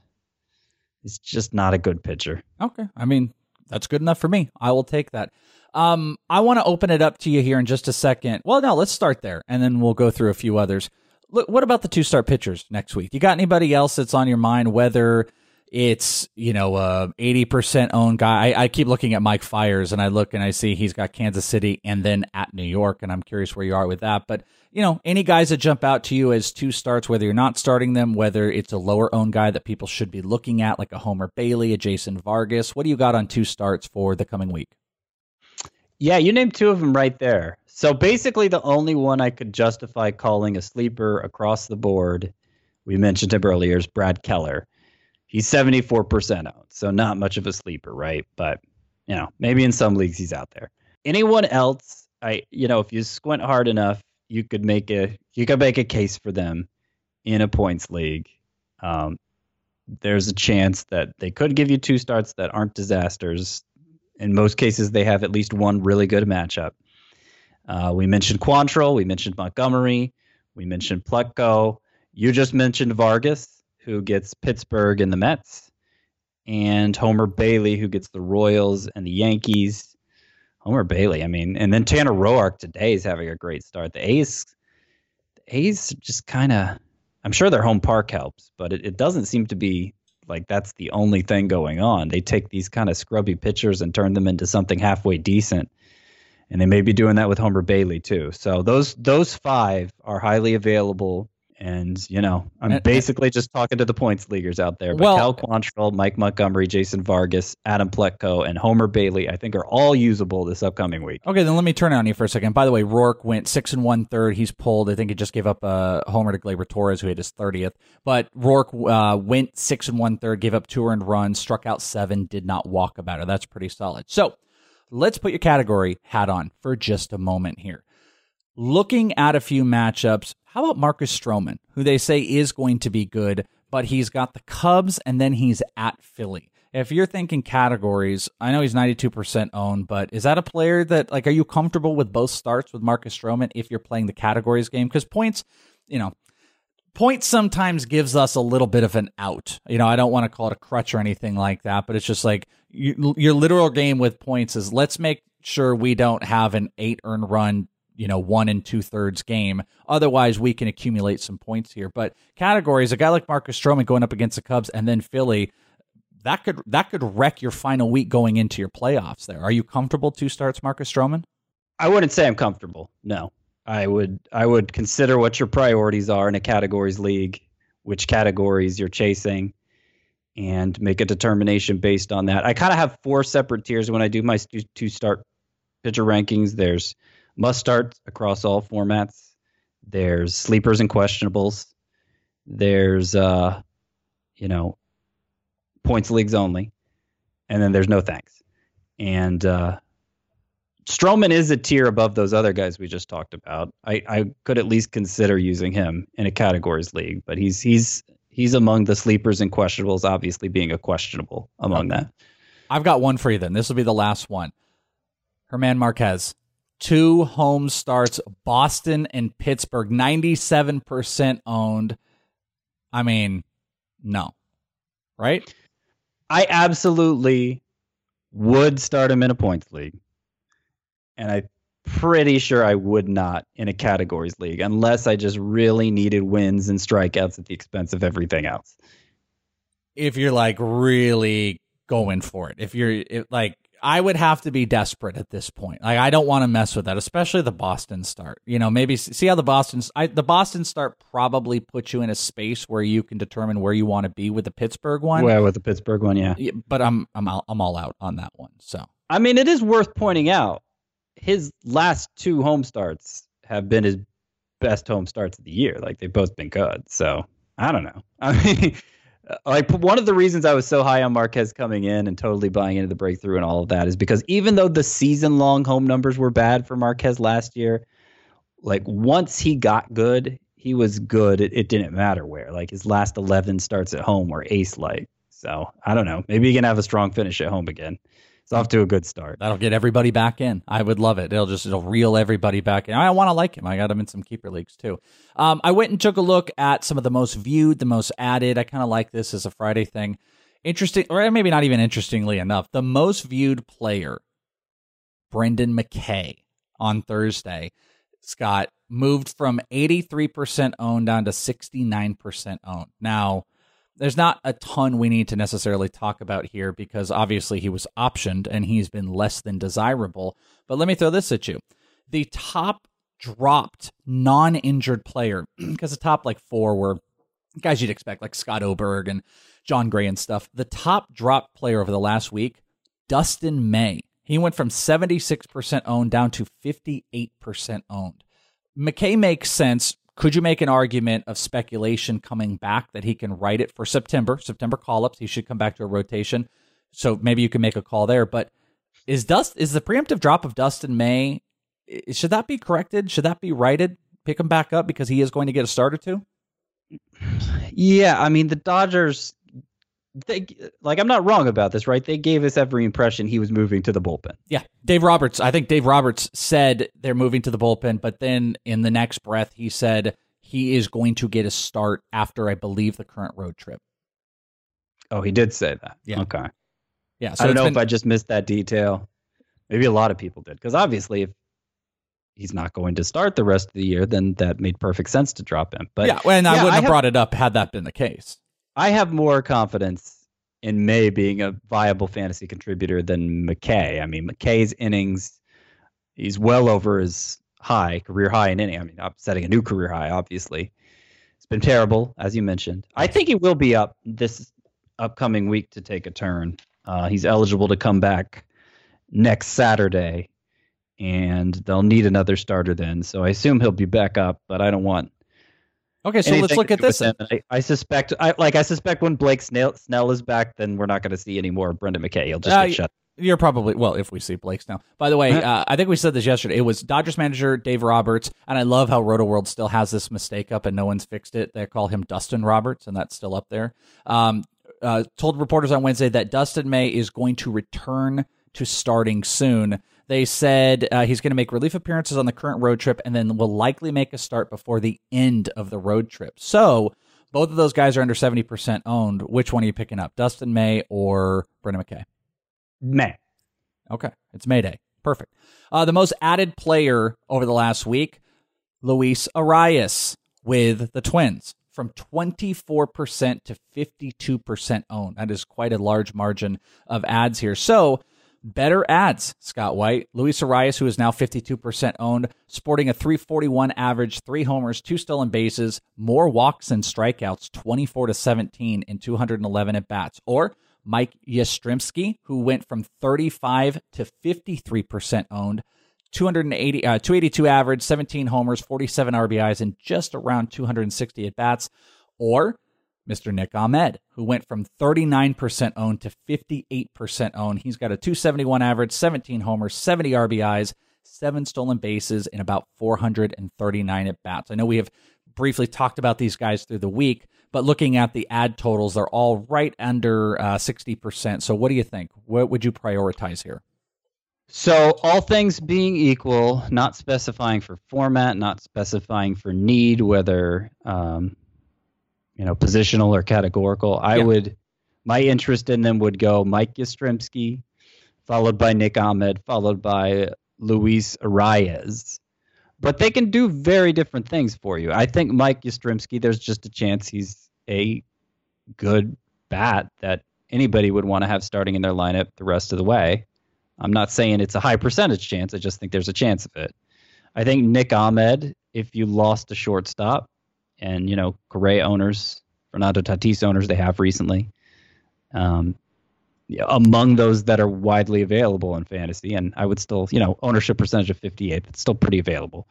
he's just not a good pitcher. Okay. I mean, that's good enough for me. I will take that. Um, I want to open it up to you here in just a second. Well, no, let's start there, and then we'll go through a few others. Look, what about the two start pitchers next week? You got anybody else that's on your mind? Whether it's you know a eighty percent owned guy. I, I keep looking at Mike Fiers, and I look and I see he's got Kansas City and then at New York, and I'm curious where you are with that. But you know, any guys that jump out to you as two starts, whether you're not starting them, whether it's a lower owned guy that people should be looking at, like a Homer Bailey, a Jason Vargas. What do you got on two starts for the coming week? Yeah, you named two of them right there. So basically, the only one I could justify calling a sleeper across the board, we mentioned him earlier, is Brad Keller. He's 74% owned, so not much of a sleeper, right? But, you know, maybe in some leagues he's out there. Anyone else, I, you know, if you squint hard enough, you could make a you could make a case for them in a points league. Um, there's a chance that they could give you two starts that aren't disasters in most cases, they have at least one really good matchup. Uh, we mentioned Quantrill, we mentioned Montgomery, we mentioned Plutko. You just mentioned Vargas, who gets Pittsburgh and the Mets, and Homer Bailey, who gets the Royals and the Yankees. Homer Bailey, I mean, and then Tanner Roark today is having a great start. The A's, the A's just kind of, I'm sure their home park helps, but it, it doesn't seem to be like that's the only thing going on. They take these kind of scrubby pitchers and turn them into something halfway decent. And they may be doing that with Homer Bailey too. So those those five are highly available. And you know, I'm And- basically just talking to the points leaguers out there. But Well- Cal Quantrill, Mike Montgomery, Jason Vargas, Adam Plutko, and Homer Bailey, I think, are all usable this upcoming week. Okay, then let me turn it on you for a second. By the way, Roark went six and one third. He's pulled. I think he just gave up a homer to Gleyber Torres, who hit his thirtieth. But Roark uh, went six and one third, gave up two earned runs, struck out seven, did not walk about it. That's pretty solid. So let's put your category hat on for just a moment here. Looking at a few matchups, how about Marcus Stroman, who they say is going to be good, but he's got the Cubs and then he's at Philly. If you're thinking categories, I know he's 92% owned, but is that a player that, like, are you comfortable with both starts with Marcus Stroman if you're playing the categories game? Because points, you know, points sometimes gives us a little bit of an out. You know, I don't want to call it a crutch or anything like that, but it's just like you, your literal game with points is let's make sure we don't have an eight earned run, you know, one and two thirds game. Otherwise, we can accumulate some points here. But categories, a guy like Marcus Stroman going up against the Cubs and then Philly, that could that could wreck your final week going into your playoffs. There, are you comfortable two starts, Marcus Stroman? I wouldn't say I'm comfortable. No, I would I would consider what your priorities are in a categories league, which categories you're chasing, and make a determination based on that. I kind of have four separate tiers when I do my two start pitcher rankings. There's must starts across all formats. There's sleepers and questionables. There's uh, you know, points leagues only, and then there's no thanks. And uh, Stroman is a tier above those other guys we just talked about. I, I could at least consider using him in a categories league, but he's he's he's among the sleepers and questionables, obviously being a questionable among that. I've got one for you then. This will be the last one. German Marquez. Two home starts, Boston and Pittsburgh, 97% owned. I mean, no. Right? I absolutely would start him in a points league. And I'm pretty sure I would not in a categories league unless I just really needed wins and strikeouts at the expense of everything else. If you're like really going for it, if you're if, like, I would have to be desperate at this point. Like I don't want to mess with that, especially the Boston start. You know, maybe see how the Boston I, the Boston start probably puts you in a space where you can determine where you want to be with the Pittsburgh one. Well, with the Pittsburgh one, yeah. But I'm I'm all, I'm all out on that one. So I mean, it is worth pointing out his last two home starts have been his best home starts of the year. Like they've both been good. So I don't know. I mean, Uh, like one of the reasons I was so high on Marquez coming in and totally buying into the breakthrough and all of that is because even though the season long home numbers were bad for Marquez last year, like once he got good, he was good. It, it didn't matter where. Like his last 11 starts at home were ace like. So I don't know. Maybe he can have a strong finish at home again. It's off to a good start. That'll get everybody back in. I would love it. It'll just it'll reel everybody back in. I want to like him. I got him in some keeper leagues too. Um, I went and took a look at some of the most viewed, the most added. I kind of like this as a Friday thing. Interesting, or maybe not even interestingly enough, the most viewed player, Brendan McKay, on Thursday. Scott moved from 83% owned down to 69% owned. Now, there's not a ton we need to necessarily talk about here because obviously he was optioned and he's been less than desirable. But let me throw this at you. The top dropped non injured player, because the top like four were guys you'd expect, like Scott Oberg and Jon Gray and stuff. The top dropped player over the last week, Dustin May. He went from 76% owned down to 58% owned. McKay makes sense could you make an argument of speculation coming back that he can write it for September? September call ups, he should come back to a rotation. So maybe you can make a call there. But is dust is the preemptive drop of Dustin May? Should that be corrected? Should that be righted? Pick him back up because he is going to get a start or two. Yeah, I mean the Dodgers they like I'm not wrong about this, right? They gave us every impression he was moving to the bullpen. Yeah, Dave Roberts. I think Dave Roberts said they're moving to the bullpen, but then in the next breath he said he is going to get a start after I believe the current road trip. Oh, he did say that. Yeah. Okay. Yeah. So I don't know been, if I just missed that detail. Maybe a lot of people did because obviously if he's not going to start the rest of the year, then that made perfect sense to drop him. But yeah, and I yeah, wouldn't I have, have- brought it up had that been the case. I have more confidence in May being a viable fantasy contributor than McKay. I mean, McKay's innings, he's well over his high, career high in inning. I mean, I'm setting a new career high, obviously. It's been terrible, as you mentioned. I think he will be up this upcoming week to take a turn. Uh, he's eligible to come back next Saturday, and they'll need another starter then. So I assume he'll be back up, but I don't want Okay, so let's look at this. I, I suspect, I like, I suspect when Blake Snell, Snell is back, then we're not going to see any more Brendan McKay. He'll just Uh, get shut. You're probably well if we see Blake Snell. By the way, uh, I think we said this yesterday. It was Dodgers manager Dave Roberts, and I love how Roto World still has this mistake up and no one's fixed it. They call him Dustin Roberts, and that's still up there. Um, uh, told reporters on Wednesday that Dustin May is going to return to starting soon. They said uh, he's going to make relief appearances on the current road trip, and then will likely make a start before the end of the road trip. So both of those guys are under seventy percent owned. Which one are you picking up, Dustin May or Brendan McKay? May. Okay, it's Mayday. Perfect. Uh, the most added player over the last week, Luis Arraez with the Twins, from 24% to 52% owned. That is quite a large margin of ads here. So, better ads, Scott White. Luis Arraez, who is now 52% owned, sporting a 341 average, three homers, two stolen bases, more walks and strikeouts, 24 to 17 in 211 at bats. Or Mike Yastrzemski, who went from 35 to 53% owned, 280, uh, 282 average, 17 homers, 47 RBIs, and just around 260 at bats. Or Mr. Nick Ahmed, who went from 39% owned to 58% owned. He's got a 271 average, 17 homers, 70 RBIs, seven stolen bases, and about 439 at bats. I know we have briefly talked about these guys through the week, but looking at the ad totals, they're all right under uh, 60%. So what do you think? What would you prioritize here? So, all things being equal, not specifying for format, not specifying for need, whether um, you know positional or categorical, I Yeah. would my interest in them would go Mike Yastrzemski, followed by Nick Ahmed, followed by Luis Arraez. But they can do very different things for you. I think Mike Yastrzemski, there's just a chance he's a good bat that anybody would want to have starting in their lineup the rest of the way. I'm not saying it's a high percentage chance. I just think there's a chance of it. I think Nick Ahmed, if you lost a shortstop, and you know Correa owners, Fernando Tatis owners, they have recently, um, among those that are widely available in fantasy, and I would still, you know, ownership percentage of 58, that's still pretty available.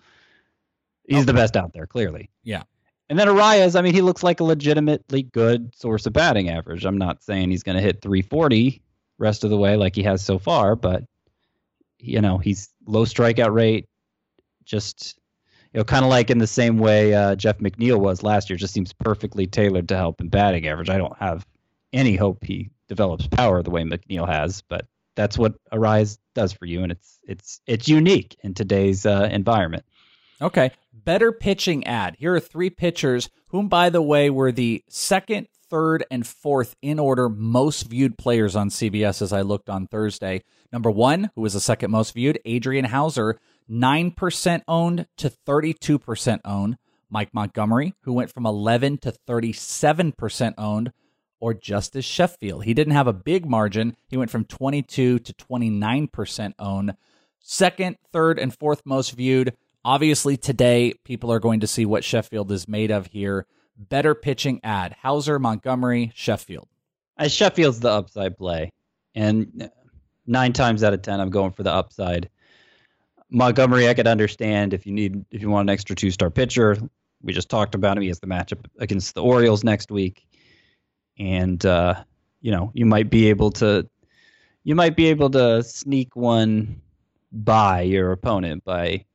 He's the best out there, clearly. Yeah. And then Arraez, I mean, he looks like a legitimately good source of batting average. I'm not saying he's going to hit 340 rest of the way like he has so far, but you know, he's low strikeout rate, just you know, kind of like in the same way uh, Jeff McNeil was last year. Just seems perfectly tailored to help in batting average. I don't have any hope he develops power the way McNeil has, but that's what Arraez does for you, and it's it's it's unique in today's uh, environment. Okay. Better pitching ad. Here are three pitchers, whom, by the way, were the second, third, and fourth in order most viewed players on CBS as I looked on Thursday. Number one, who was the second most viewed, Adrian Houser, 9% owned to 32% owned. Mike Montgomery, who went from 11 to 37% owned, or Justus Sheffield. He didn't have a big margin. He went from 22 to 29% owned. Second, third, and fourth most viewed. Obviously, today, people are going to see what Sheffield is made of here. Better pitching ad Houser, Montgomery, Sheffield. Sheffield's the upside play, and nine times out of ten, I'm going for the upside. Montgomery, I could understand if you need if you want an extra two star pitcher. We just talked about him. He has the matchup against the Orioles next week, and uh, you know you might be able to you might be able to sneak one by your opponent by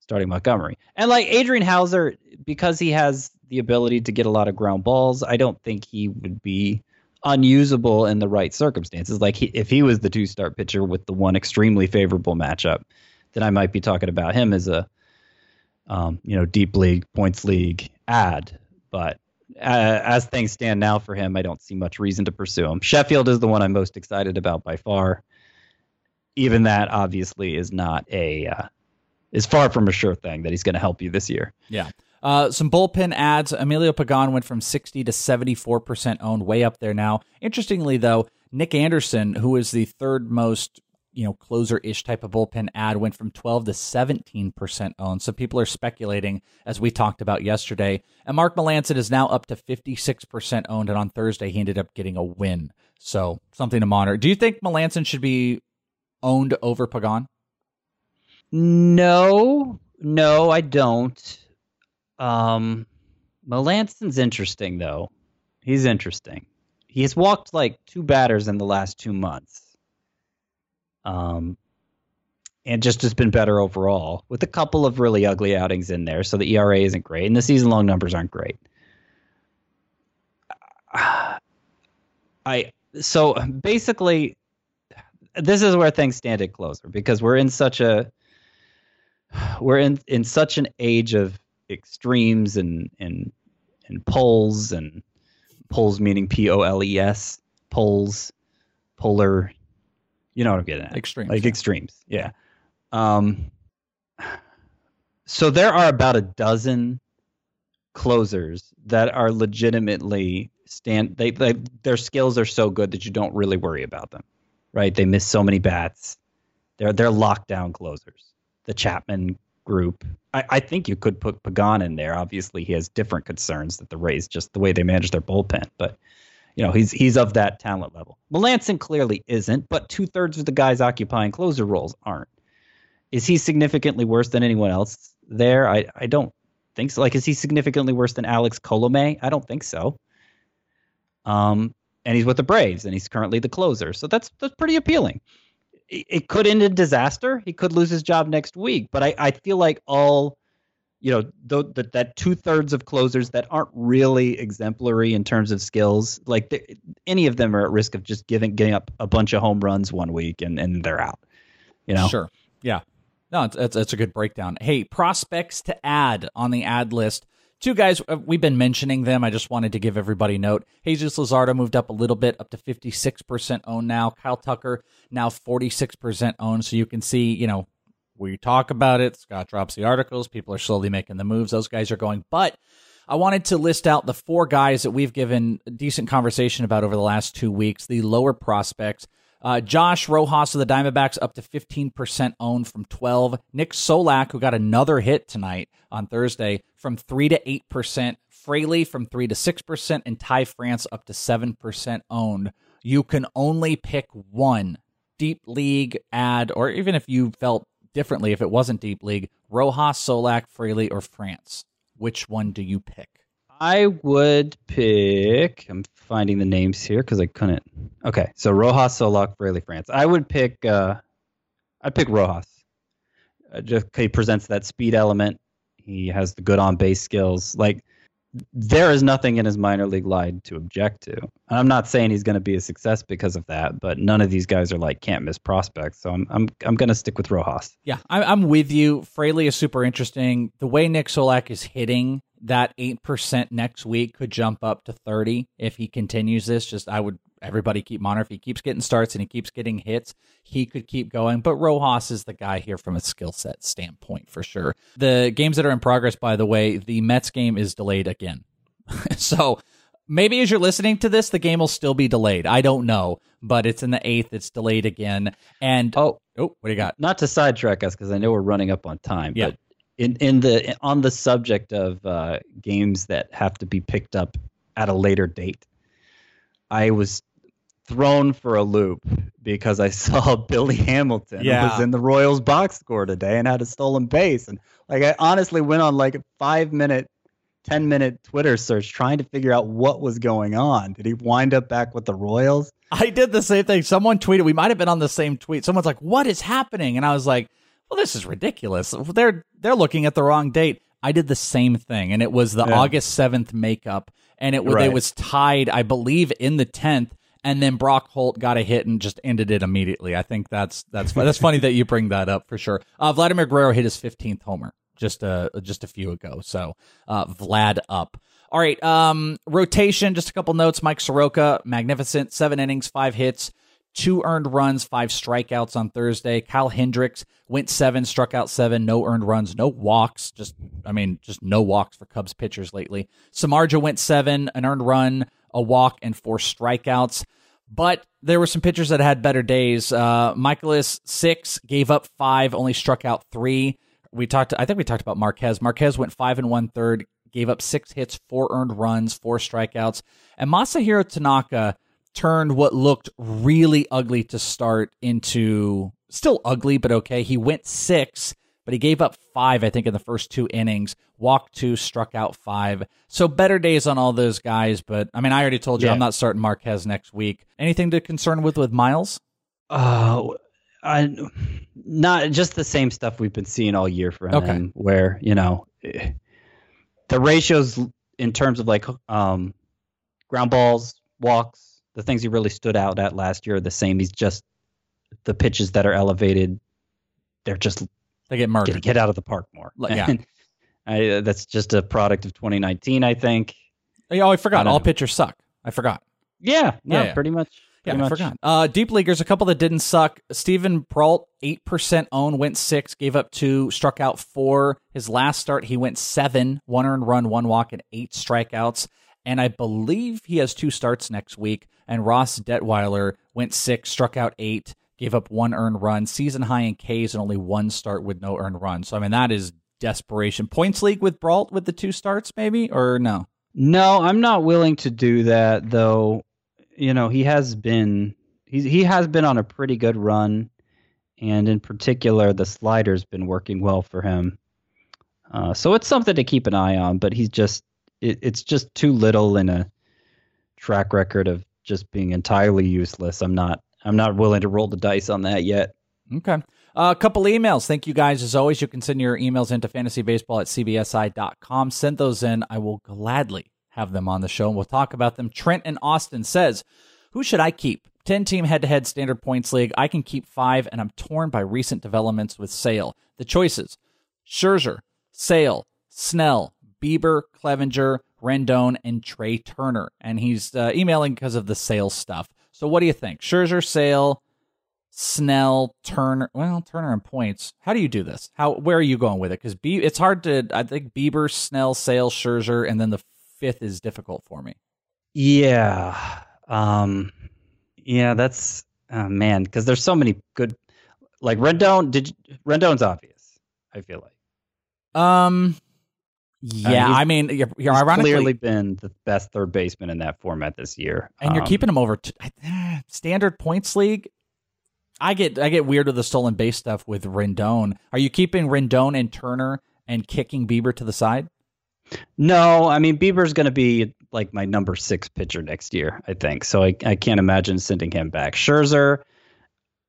starting Montgomery. And like Adrian Houser, because he has the ability to get a lot of ground balls, I don't think he would be unusable in the right circumstances. Like he, if he was the two-star pitcher with the one extremely favorable matchup, then I might be talking about him as a um, you know deep league points league ad. But uh, as things stand now for him, I don't see much reason to pursue him. Sheffield is the one I'm most excited about by far. Even that obviously is not a uh, is far from a sure thing that he's going to help you this year. Yeah. Uh, some bullpen ads. Emilio Pagan went from 60 to 74% owned, way up there now. Interestingly, though, Nick Anderson, who is the third most you know closer ish type of bullpen ad, went from 12 to 17% owned. So people are speculating, as we talked about yesterday. And Mark Melancon is now up to 56% owned, and on Thursday he ended up getting a win. So something to monitor. Do you think Melancon should be owned over Pagan? No, no, I don't. Um, Melancon's interesting though. He's interesting. He has walked like two batters in the last two months. Um, and just has been better overall with a couple of really ugly outings in there. So the ERA isn't great, and the season long numbers aren't great. I so basically, this is where things stand at closer because we're in such a we're in in such an age of extremes and and and poles and poles meaning P O L E S poles polar you know what I'm getting at Extremes, like yeah. extremes yeah um so there are about a dozen closers that are legitimately stand they, they their skills are so good that you don't really worry about them right they miss so many bats they're they're lockdown closers the Chapman group. I, I think you could put Pagan in there. Obviously, he has different concerns that the Rays just the way they manage their bullpen, but you know he's he's of that talent level. Melancon clearly isn't, but two thirds of the guys occupying closer roles aren't. Is he significantly worse than anyone else there? I I don't think so. Like, is he significantly worse than Alex Colome? I don't think so. Um, and he's with the Braves, and he's currently the closer, so that's that's pretty appealing it it could end in disaster. He could lose his job next week. But I, I feel like all, you know, th- that that two thirds of closers that aren't really exemplary in terms of skills, like any of them are at risk of just giving getting up a bunch of home runs one week and and they're out. You know, Sure. Yeah. No, it's, it's, a good breakdown. Hey, prospects to add on the ad list. Two guys, uh, we've been mentioning them. I just wanted to give everybody note. Jesus Luzardo moved up a little bit, up to 56% owned now. Kyle Tucker now 46% owned. So you can see, you know, we talk about it. Scott drops the articles. People are slowly making the moves. Those guys are going. But I wanted to list out the four guys that we've given decent conversation about over the last two weeks, the lower prospects. Uh, Josh Rojas of the Diamondbacks up to 15% owned from 12. Nick Solak, who got another hit tonight on Thursday, from 3 to 8%. Fraley from 3 to 6%. And Ty France up to 7% owned. You can only pick one deep league ad, or even if you felt differently, if it wasn't deep league, Rojas, Solak, Fraley, or France. Which one do you pick? I would pick. I'm finding the names here because I couldn't. Okay, so Rojas, Solak, Fraley, France. I would pick. Uh, I'd pick Rojas. Uh, just he presents that speed element. He has the good on base skills. Like there is nothing in his minor league line to object to. And I'm not saying he's going to be a success because of that, but none of these guys are like can't miss prospects. So I'm I'm I'm going to stick with Rojas. Yeah, I, I'm with you. Fraley is super interesting. The way Nick Solak is hitting, that eight percent next week could jump up to thirty if he continues this. Just I would everybody keep monitoring. If he keeps getting starts and he keeps getting hits, he could keep going. But Rojas is the guy here from a skill set standpoint for sure. The games that are in progress, by the way, the Mets game is delayed again. so maybe as you're listening to this, the game will still be delayed. I don't know, but it's in the eighth. It's delayed again. And Oh, oh, what do you got? not to sidetrack us because I know we're running up on time. Yeah. But in in the on the subject of uh, games that have to be picked up at a later date, I was thrown for a loop because I saw Billy Hamilton Yeah. was in the Royals box score today and had a stolen base, and like I honestly went on like a five minute. 10 minute Twitter search trying to figure out what was going on. Did he wind up back with the Royals? I did the same thing. Someone tweeted, we might have been on the same tweet. Someone's like, "What is happening?" And I was like, "Well, this is ridiculous. They're they're looking at the wrong date." I did the same thing, and it was the Yeah. August seventh makeup, and it Right. it was tied, I believe, in the tenth. And then Brock Holt got a hit and just ended it immediately. I think that's that's that's funny that you bring that up for sure. Uh, Vladimir Guerrero hit his fifteenth homer just a just a few ago. So uh, Vlad up. All right, um, rotation. Just a couple notes. Mike Soroka, magnificent, seven innings, five hits, two earned runs, five strikeouts on Thursday. Kyle Hendricks went seven, struck out seven, no earned runs, no walks. Just, I mean, just no walks for Cubs pitchers lately. Samardzija went seven, an earned run, a walk, and four strikeouts. But there were some pitchers that had better days. Uh, Mikolas six, gave up five, only struck out three. We talked. I think we talked about Marquez. Marquez went five and one third, gave up six hits, four earned runs, four strikeouts, and Masahiro Tanaka turned what looked really ugly to start into still ugly, but okay. He went six, but he gave up five, I think, in the first two innings. Walked two, struck out five. So better days on all those guys. But I mean, I already told you Yeah. I'm not starting Marquez next week. Anything to concern with with Miles? Oh, I not just the same stuff we've been seeing all year for him. Okay. Where you know the ratios in terms of like um, ground balls, walks, the things he really stood out at last year are the same. He's just the pitches that are elevated. They're just They get murdered. hit out of the park more. Like, yeah. I, that's just a product of 2019, I think. Oh, I forgot. I All know. pitchers suck. I forgot. Yeah, no, Yeah, yeah. pretty much. Yeah, pretty I forgot. Uh, deep leaguers, a couple that didn't suck. Steven Brault, eight percent own, went six, gave up two, struck out four. His last start, he went seven, one earned run, one walk, and eight strikeouts. And I believe he has two starts next week. And Ross Detwiler went six, struck out eight, gave up one earned run, season high in Ks, and only one start with no earned run. So I mean, that is desperation. Points league with Brault with the two starts, maybe or no? No, I'm not willing to do that though. You know, he has been he's he has been on a pretty good run and in particular the slider's been working well for him. Uh, so it's something to keep an eye on, but he's just it, it's just too little in a track record of just being entirely useless. I'm not I'm not willing to roll the dice on that yet. Okay. Uh, a couple emails. Thank you guys. As always, you can send your emails into fantasybaseball at cbsi.com. Send those in. I will gladly have them on the show and we'll talk about them. Trent and Austin says, Who should I keep 10 team head to head standard points league. I can keep five, and I'm torn by recent developments with Sale. The choices Scherzer, Sale, Snell, Bieber, Clevinger, Rendon, and Trey Turner. And he's uh, emailing because of the sales stuff. So what do you think? Scherzer, Sale, Snell, Turner. Well, Turner and points. How do you do this? How where are you going with it? Because Be- it's hard to. I think Bieber, Snell, Sale, Scherzer, and then the fifth is difficult for me. Yeah. Um. Yeah, that's oh, man. Because there's so many good. Like Rendon. Did you, Rendon's obvious. I feel like. Um. Yeah, I mean, you're, you're He's ironically, clearly been the best third baseman in that format this year. and you're Um, keeping him over t- standard points league. I get I get weird with the stolen base stuff with Rendon. Are you keeping Rendon and Turner and kicking Bieber to the side? No, I mean Bieber's going to be like my number six pitcher next year, I think. So I, I can't imagine sending him back. Scherzer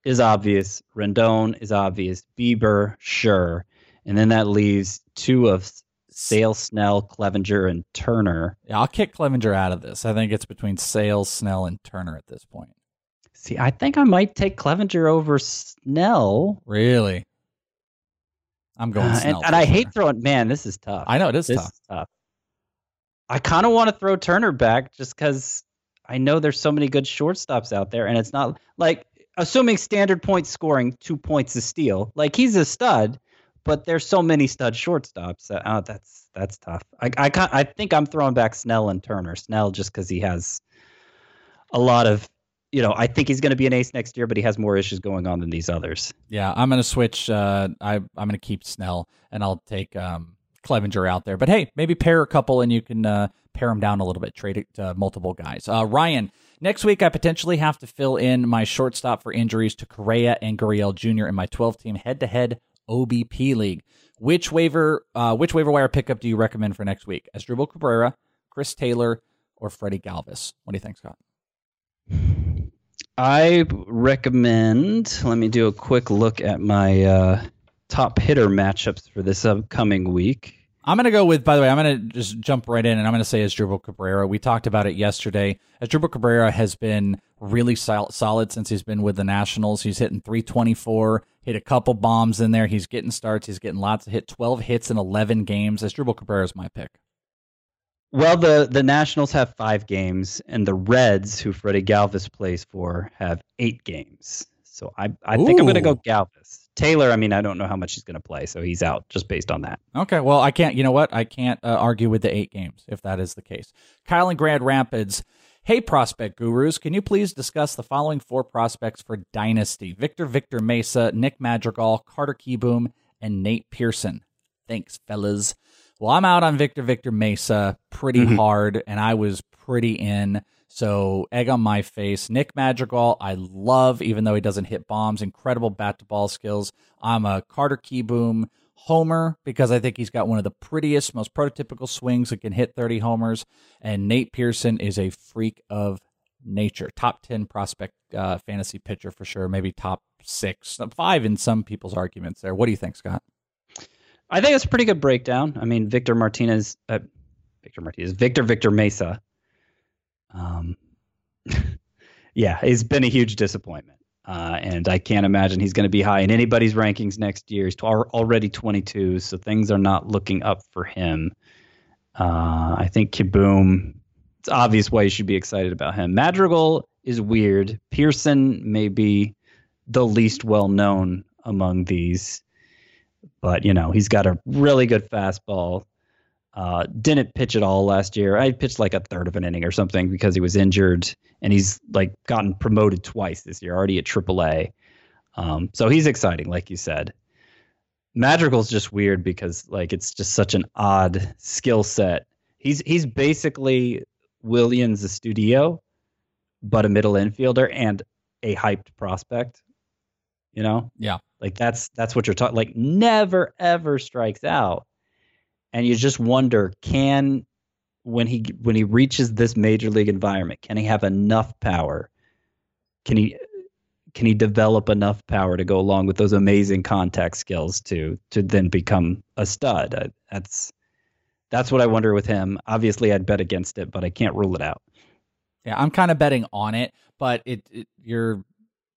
is obvious. Rendon is obvious. Bieber, sure, and then that leaves two of Sale, Snell, Clevinger, and Turner. Yeah, I'll kick Clevinger out of this. I think it's between Sales, Snell, and Turner at this point. See, I think I might take Clevinger over Snell. Really, I'm going Uh, Snell. and, and I hate throwing. Man, this is tough. I know it is this tough. is tough. I kind of want to throw Turner back just because I know there's so many good shortstops out there, and it's not like assuming standard point scoring, two points a steal. Like he's a stud, but there's so many stud shortstops. That, oh, that's that's tough. I I, I think I'm throwing back Snell and Turner. Snell just because he has a lot of. You know, I think he's going to be an ace next year, but he has more issues going on than these others. Yeah, I'm going to switch. Uh, I I'm going to keep Snell, and I'll take um, Clevinger out there. But hey, maybe pair a couple, and you can uh, pare them down a little bit. Trade it to multiple guys. Uh, Ryan, next week I potentially have to fill in my shortstop for injuries to Correa and Gurriel Jr. in my 12 team head to head OBP league. Which waiver uh, which waiver wire pickup do you recommend for next week? Asdrubal Cabrera, Chris Taylor, or Freddie Galvis? What do you think, Scott? I recommend. Let me do a quick look at my uh, top hitter matchups for this upcoming week. I'm going to go with, by the way, I'm going to just jump right in and I'm going to say Asdrubal Cabrera. We talked about it yesterday. Asdrubal Cabrera has been really sol- solid since he's been with the Nationals. He's hitting 324, hit a couple bombs in there. He's getting starts. He's getting lots of hit, 12 hits in 11 games. Asdrubal Cabrera is my pick. Well, the the Nationals have five games, and the Reds, who Freddie Galvis plays for, have eight games. So I I think I'm going to go. Galvis. Taylor, I mean, I don't know how much he's going to play, so he's out just based on that. Okay, well, I can't, you know what? I can't uh, argue with the eight games if that is the case. Kyle in Grand Rapids. Hey, prospect gurus, can you please discuss the following four prospects for Dynasty? Victor Victor Mesa, Nick Madrigal, Carter Kieboom, and Nate Pearson. Thanks, fellas. Well, I'm out on Victor Victor Mesa pretty Mhm. hard, and I was pretty in. So, egg on my face. Nick Madrigal, I love, even though he doesn't hit bombs. Incredible bat to ball skills. I'm a Carter Kieboom homer because I think he's got one of the prettiest, most prototypical swings that can hit 30 homers. And Nate Pearson is a freak of nature. Top 10 prospect uh, fantasy pitcher for sure. Maybe top six, five in some people's arguments there. What do you think, Scott? I think it's a pretty good breakdown. I mean, Victor Martinez, uh, Victor Martinez, Victor Victor Mesa. Um, yeah, he's been a huge disappointment, uh, and I can't imagine he's going to be high in anybody's rankings next year. He's al- already 22, so things are not looking up for him. Uh, I think Kieboom. It's obvious why you should be excited about him. Madrigal is weird. Pearson may be the least well known among these but you know he's got a really good fastball. Uh, didn't pitch at all last year. I pitched like a third of an inning or something because he was injured, and he's like gotten promoted twice this year, already at AAA. Um, so he's exciting, like you said. Madrigal's just weird because like it's just such an odd skill set. He's he's basically Willians Astudillo, but a middle infielder and a hyped prospect. You know? Yeah. Like that's that's what you're talking. Like never ever strikes out, and you just wonder can when he when he reaches this major league environment, can he have enough power? Can he can he develop enough power to go along with those amazing contact skills to to then become a stud? Uh, That's that's what I wonder with him. Obviously, I'd bet against it, but I can't rule it out. Yeah, I'm kind of betting on it, but it, it your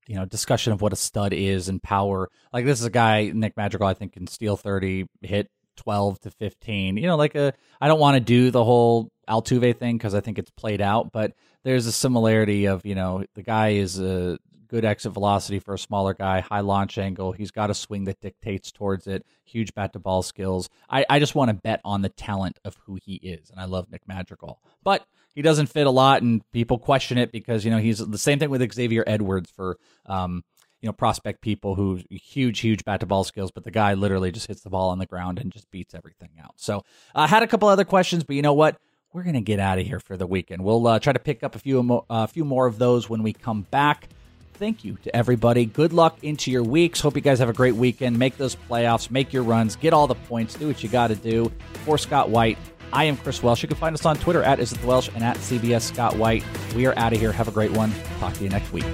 you know discussion of what a stud is and power. Like this is a guy Nick Madrigal I think can steal 30, hit 12 to 15. You know, like a I don't want to do the whole Altuve thing because I think it's played out, but there's a similarity of you know the guy is a good exit velocity for a smaller guy, high launch angle. He's got a swing that dictates towards it, huge bat to ball skills. I, I just want to bet on the talent of who he is, and I love Nick Madrigal. But he doesn't fit a lot, and people question it because you know he's the same thing with Xavier Edwards for um, you know prospect people who huge huge bat to ball skills, but the guy literally just hits the ball on the ground and just beats everything out. So I uh, had a couple other questions, but you know what? We're gonna get out of here for the weekend. We'll uh, try to pick up a few a uh, few more of those when we come back thank you to everybody. Good luck into your weeks. Hope you guys have a great weekend. Make those playoffs, make your runs, get all the points, do what you got to do. For Scott White, I am Chris Welsh. You can find us on Twitter at Is It the Welsh and at CBS Scott White. We are out of here. Have a great one. Talk to you next week.